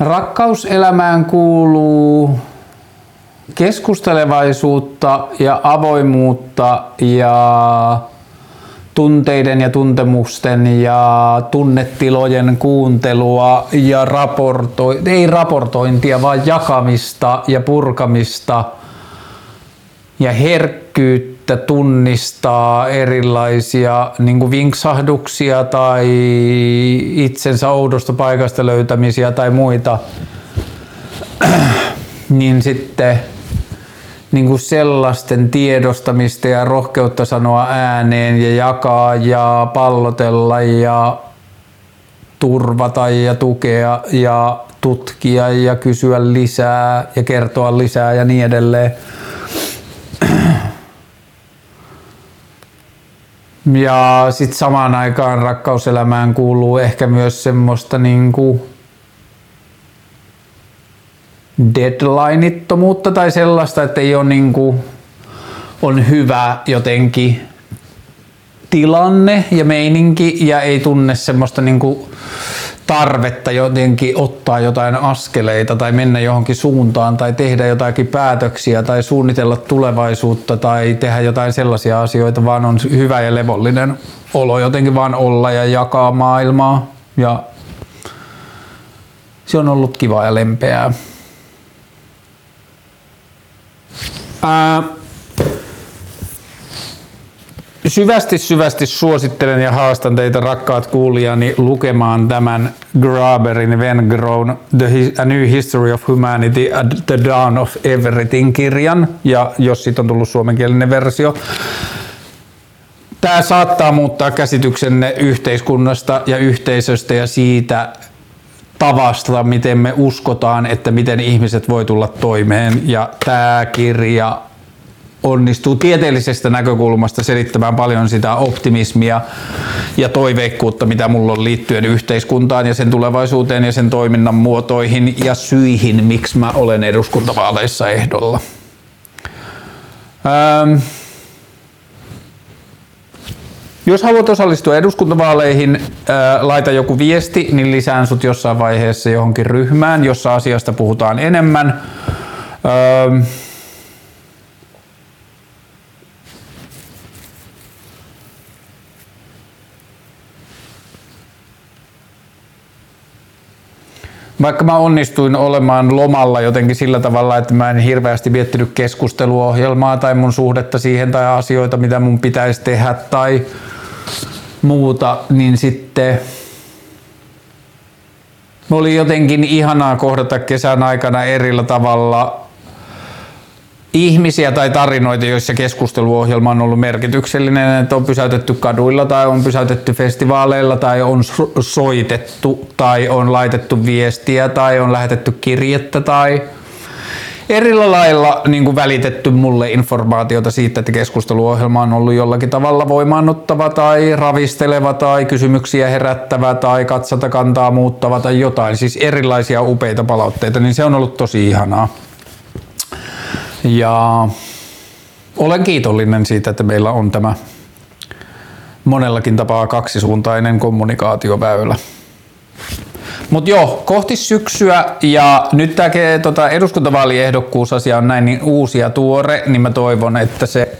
Rakkauselämään kuuluu keskustelevaisuutta ja avoimuutta ja tunteiden ja tuntemusten ja tunnetilojen kuuntelua ja raportoi, ei raportointia, vaan jakamista ja purkamista ja herkkyyttä tunnistaa erilaisia niin vinksahduksia tai itsensä oudosta paikasta löytämisiä tai muita, niin sitten niin kuin sellaisten tiedostamista ja rohkeutta sanoa ääneen ja jakaa ja pallotella ja turvata ja tukea ja tutkia ja kysyä lisää ja kertoa lisää ja niin edelleen. Ja sitten samaan aikaan rakkauselämään kuuluu ehkä myös semmoista niin kuin deadlineittomuutta tai sellaista, että ei ole niin kuin, on hyvä jotenkin tilanne ja meininki ja ei tunne semmoista niin kuin tarvetta jotenkin ottaa jotain askeleita tai mennä johonkin suuntaan tai tehdä jotakin päätöksiä tai suunnitella tulevaisuutta tai tehdä jotain sellaisia asioita, vaan on hyvä ja levollinen olo jotenkin vaan olla ja jakaa maailmaa ja se on ollut kiva ja lempeää. Ää, syvästi syvästi suosittelen ja haastan teitä rakkaat kuulijani lukemaan tämän Graberin When Grown The A New History of Humanity at the Dawn of Everything kirjan ja jos siitä on tullut suomenkielinen versio. Tämä saattaa muuttaa käsityksenne yhteiskunnasta ja yhteisöstä ja siitä, tavasta, miten me uskotaan, että miten ihmiset voi tulla toimeen. Ja tämä kirja onnistuu tieteellisestä näkökulmasta selittämään paljon sitä optimismia ja toiveikkuutta, mitä mulla on liittyen yhteiskuntaan ja sen tulevaisuuteen ja sen toiminnan muotoihin ja syihin, miksi mä olen eduskuntavaaleissa ehdolla. Ähm. Jos haluat osallistua eduskuntavaaleihin, ää, laita joku viesti, niin lisään sut jossain vaiheessa johonkin ryhmään, jossa asiasta puhutaan enemmän. Vaikka mä onnistuin olemaan lomalla jotenkin sillä tavalla, että mä en hirveästi miettinyt keskusteluohjelmaa tai mun suhdetta siihen tai asioita, mitä mun pitäisi tehdä tai muuta, niin sitten oli jotenkin ihanaa kohdata kesän aikana erillä tavalla ihmisiä tai tarinoita, joissa keskusteluohjelma on ollut merkityksellinen, että on pysäytetty kaduilla tai on pysäytetty festivaaleilla tai on soitettu tai on laitettu viestiä tai on lähetetty kirjettä tai erillä lailla niin kuin välitetty mulle informaatiota siitä, että keskusteluohjelma on ollut jollakin tavalla voimaannuttava tai ravisteleva tai kysymyksiä herättävä tai katsota kantaa muuttava tai jotain. Siis erilaisia upeita palautteita, niin se on ollut tosi ihanaa. Ja olen kiitollinen siitä, että meillä on tämä monellakin tapaa kaksisuuntainen kommunikaatioväylä. Mutta joo, kohti syksyä ja nyt tämä tota, eduskuntavaaliehdokkuusasia on näin niin uusi ja tuore, niin mä toivon, että se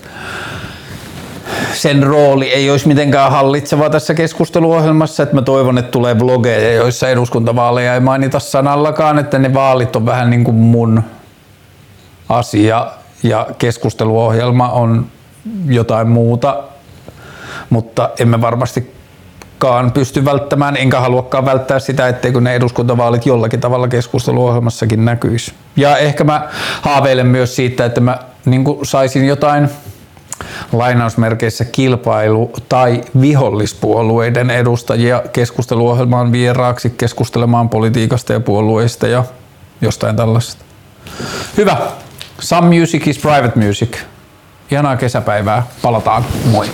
sen rooli ei olisi mitenkään hallitseva tässä keskusteluohjelmassa, että mä toivon, että tulee vlogeja, joissa eduskuntavaaleja ei mainita sanallakaan, että ne vaalit on vähän niin kuin mun asia ja keskusteluohjelma on jotain muuta, mutta emme varmastikaan pysty välttämään, enkä haluakaan välttää sitä, etteikö ne eduskuntavaalit jollakin tavalla keskusteluohjelmassakin näkyisi. Ja ehkä mä haaveilen myös siitä, että mä niin saisin jotain lainausmerkeissä kilpailu- tai vihollispuolueiden edustajia keskusteluohjelmaan vieraaksi keskustelemaan politiikasta ja puolueista ja jostain tällaista. Hyvä. Some music is private music. Ihanaa kesäpäivää. Palataan. Moi.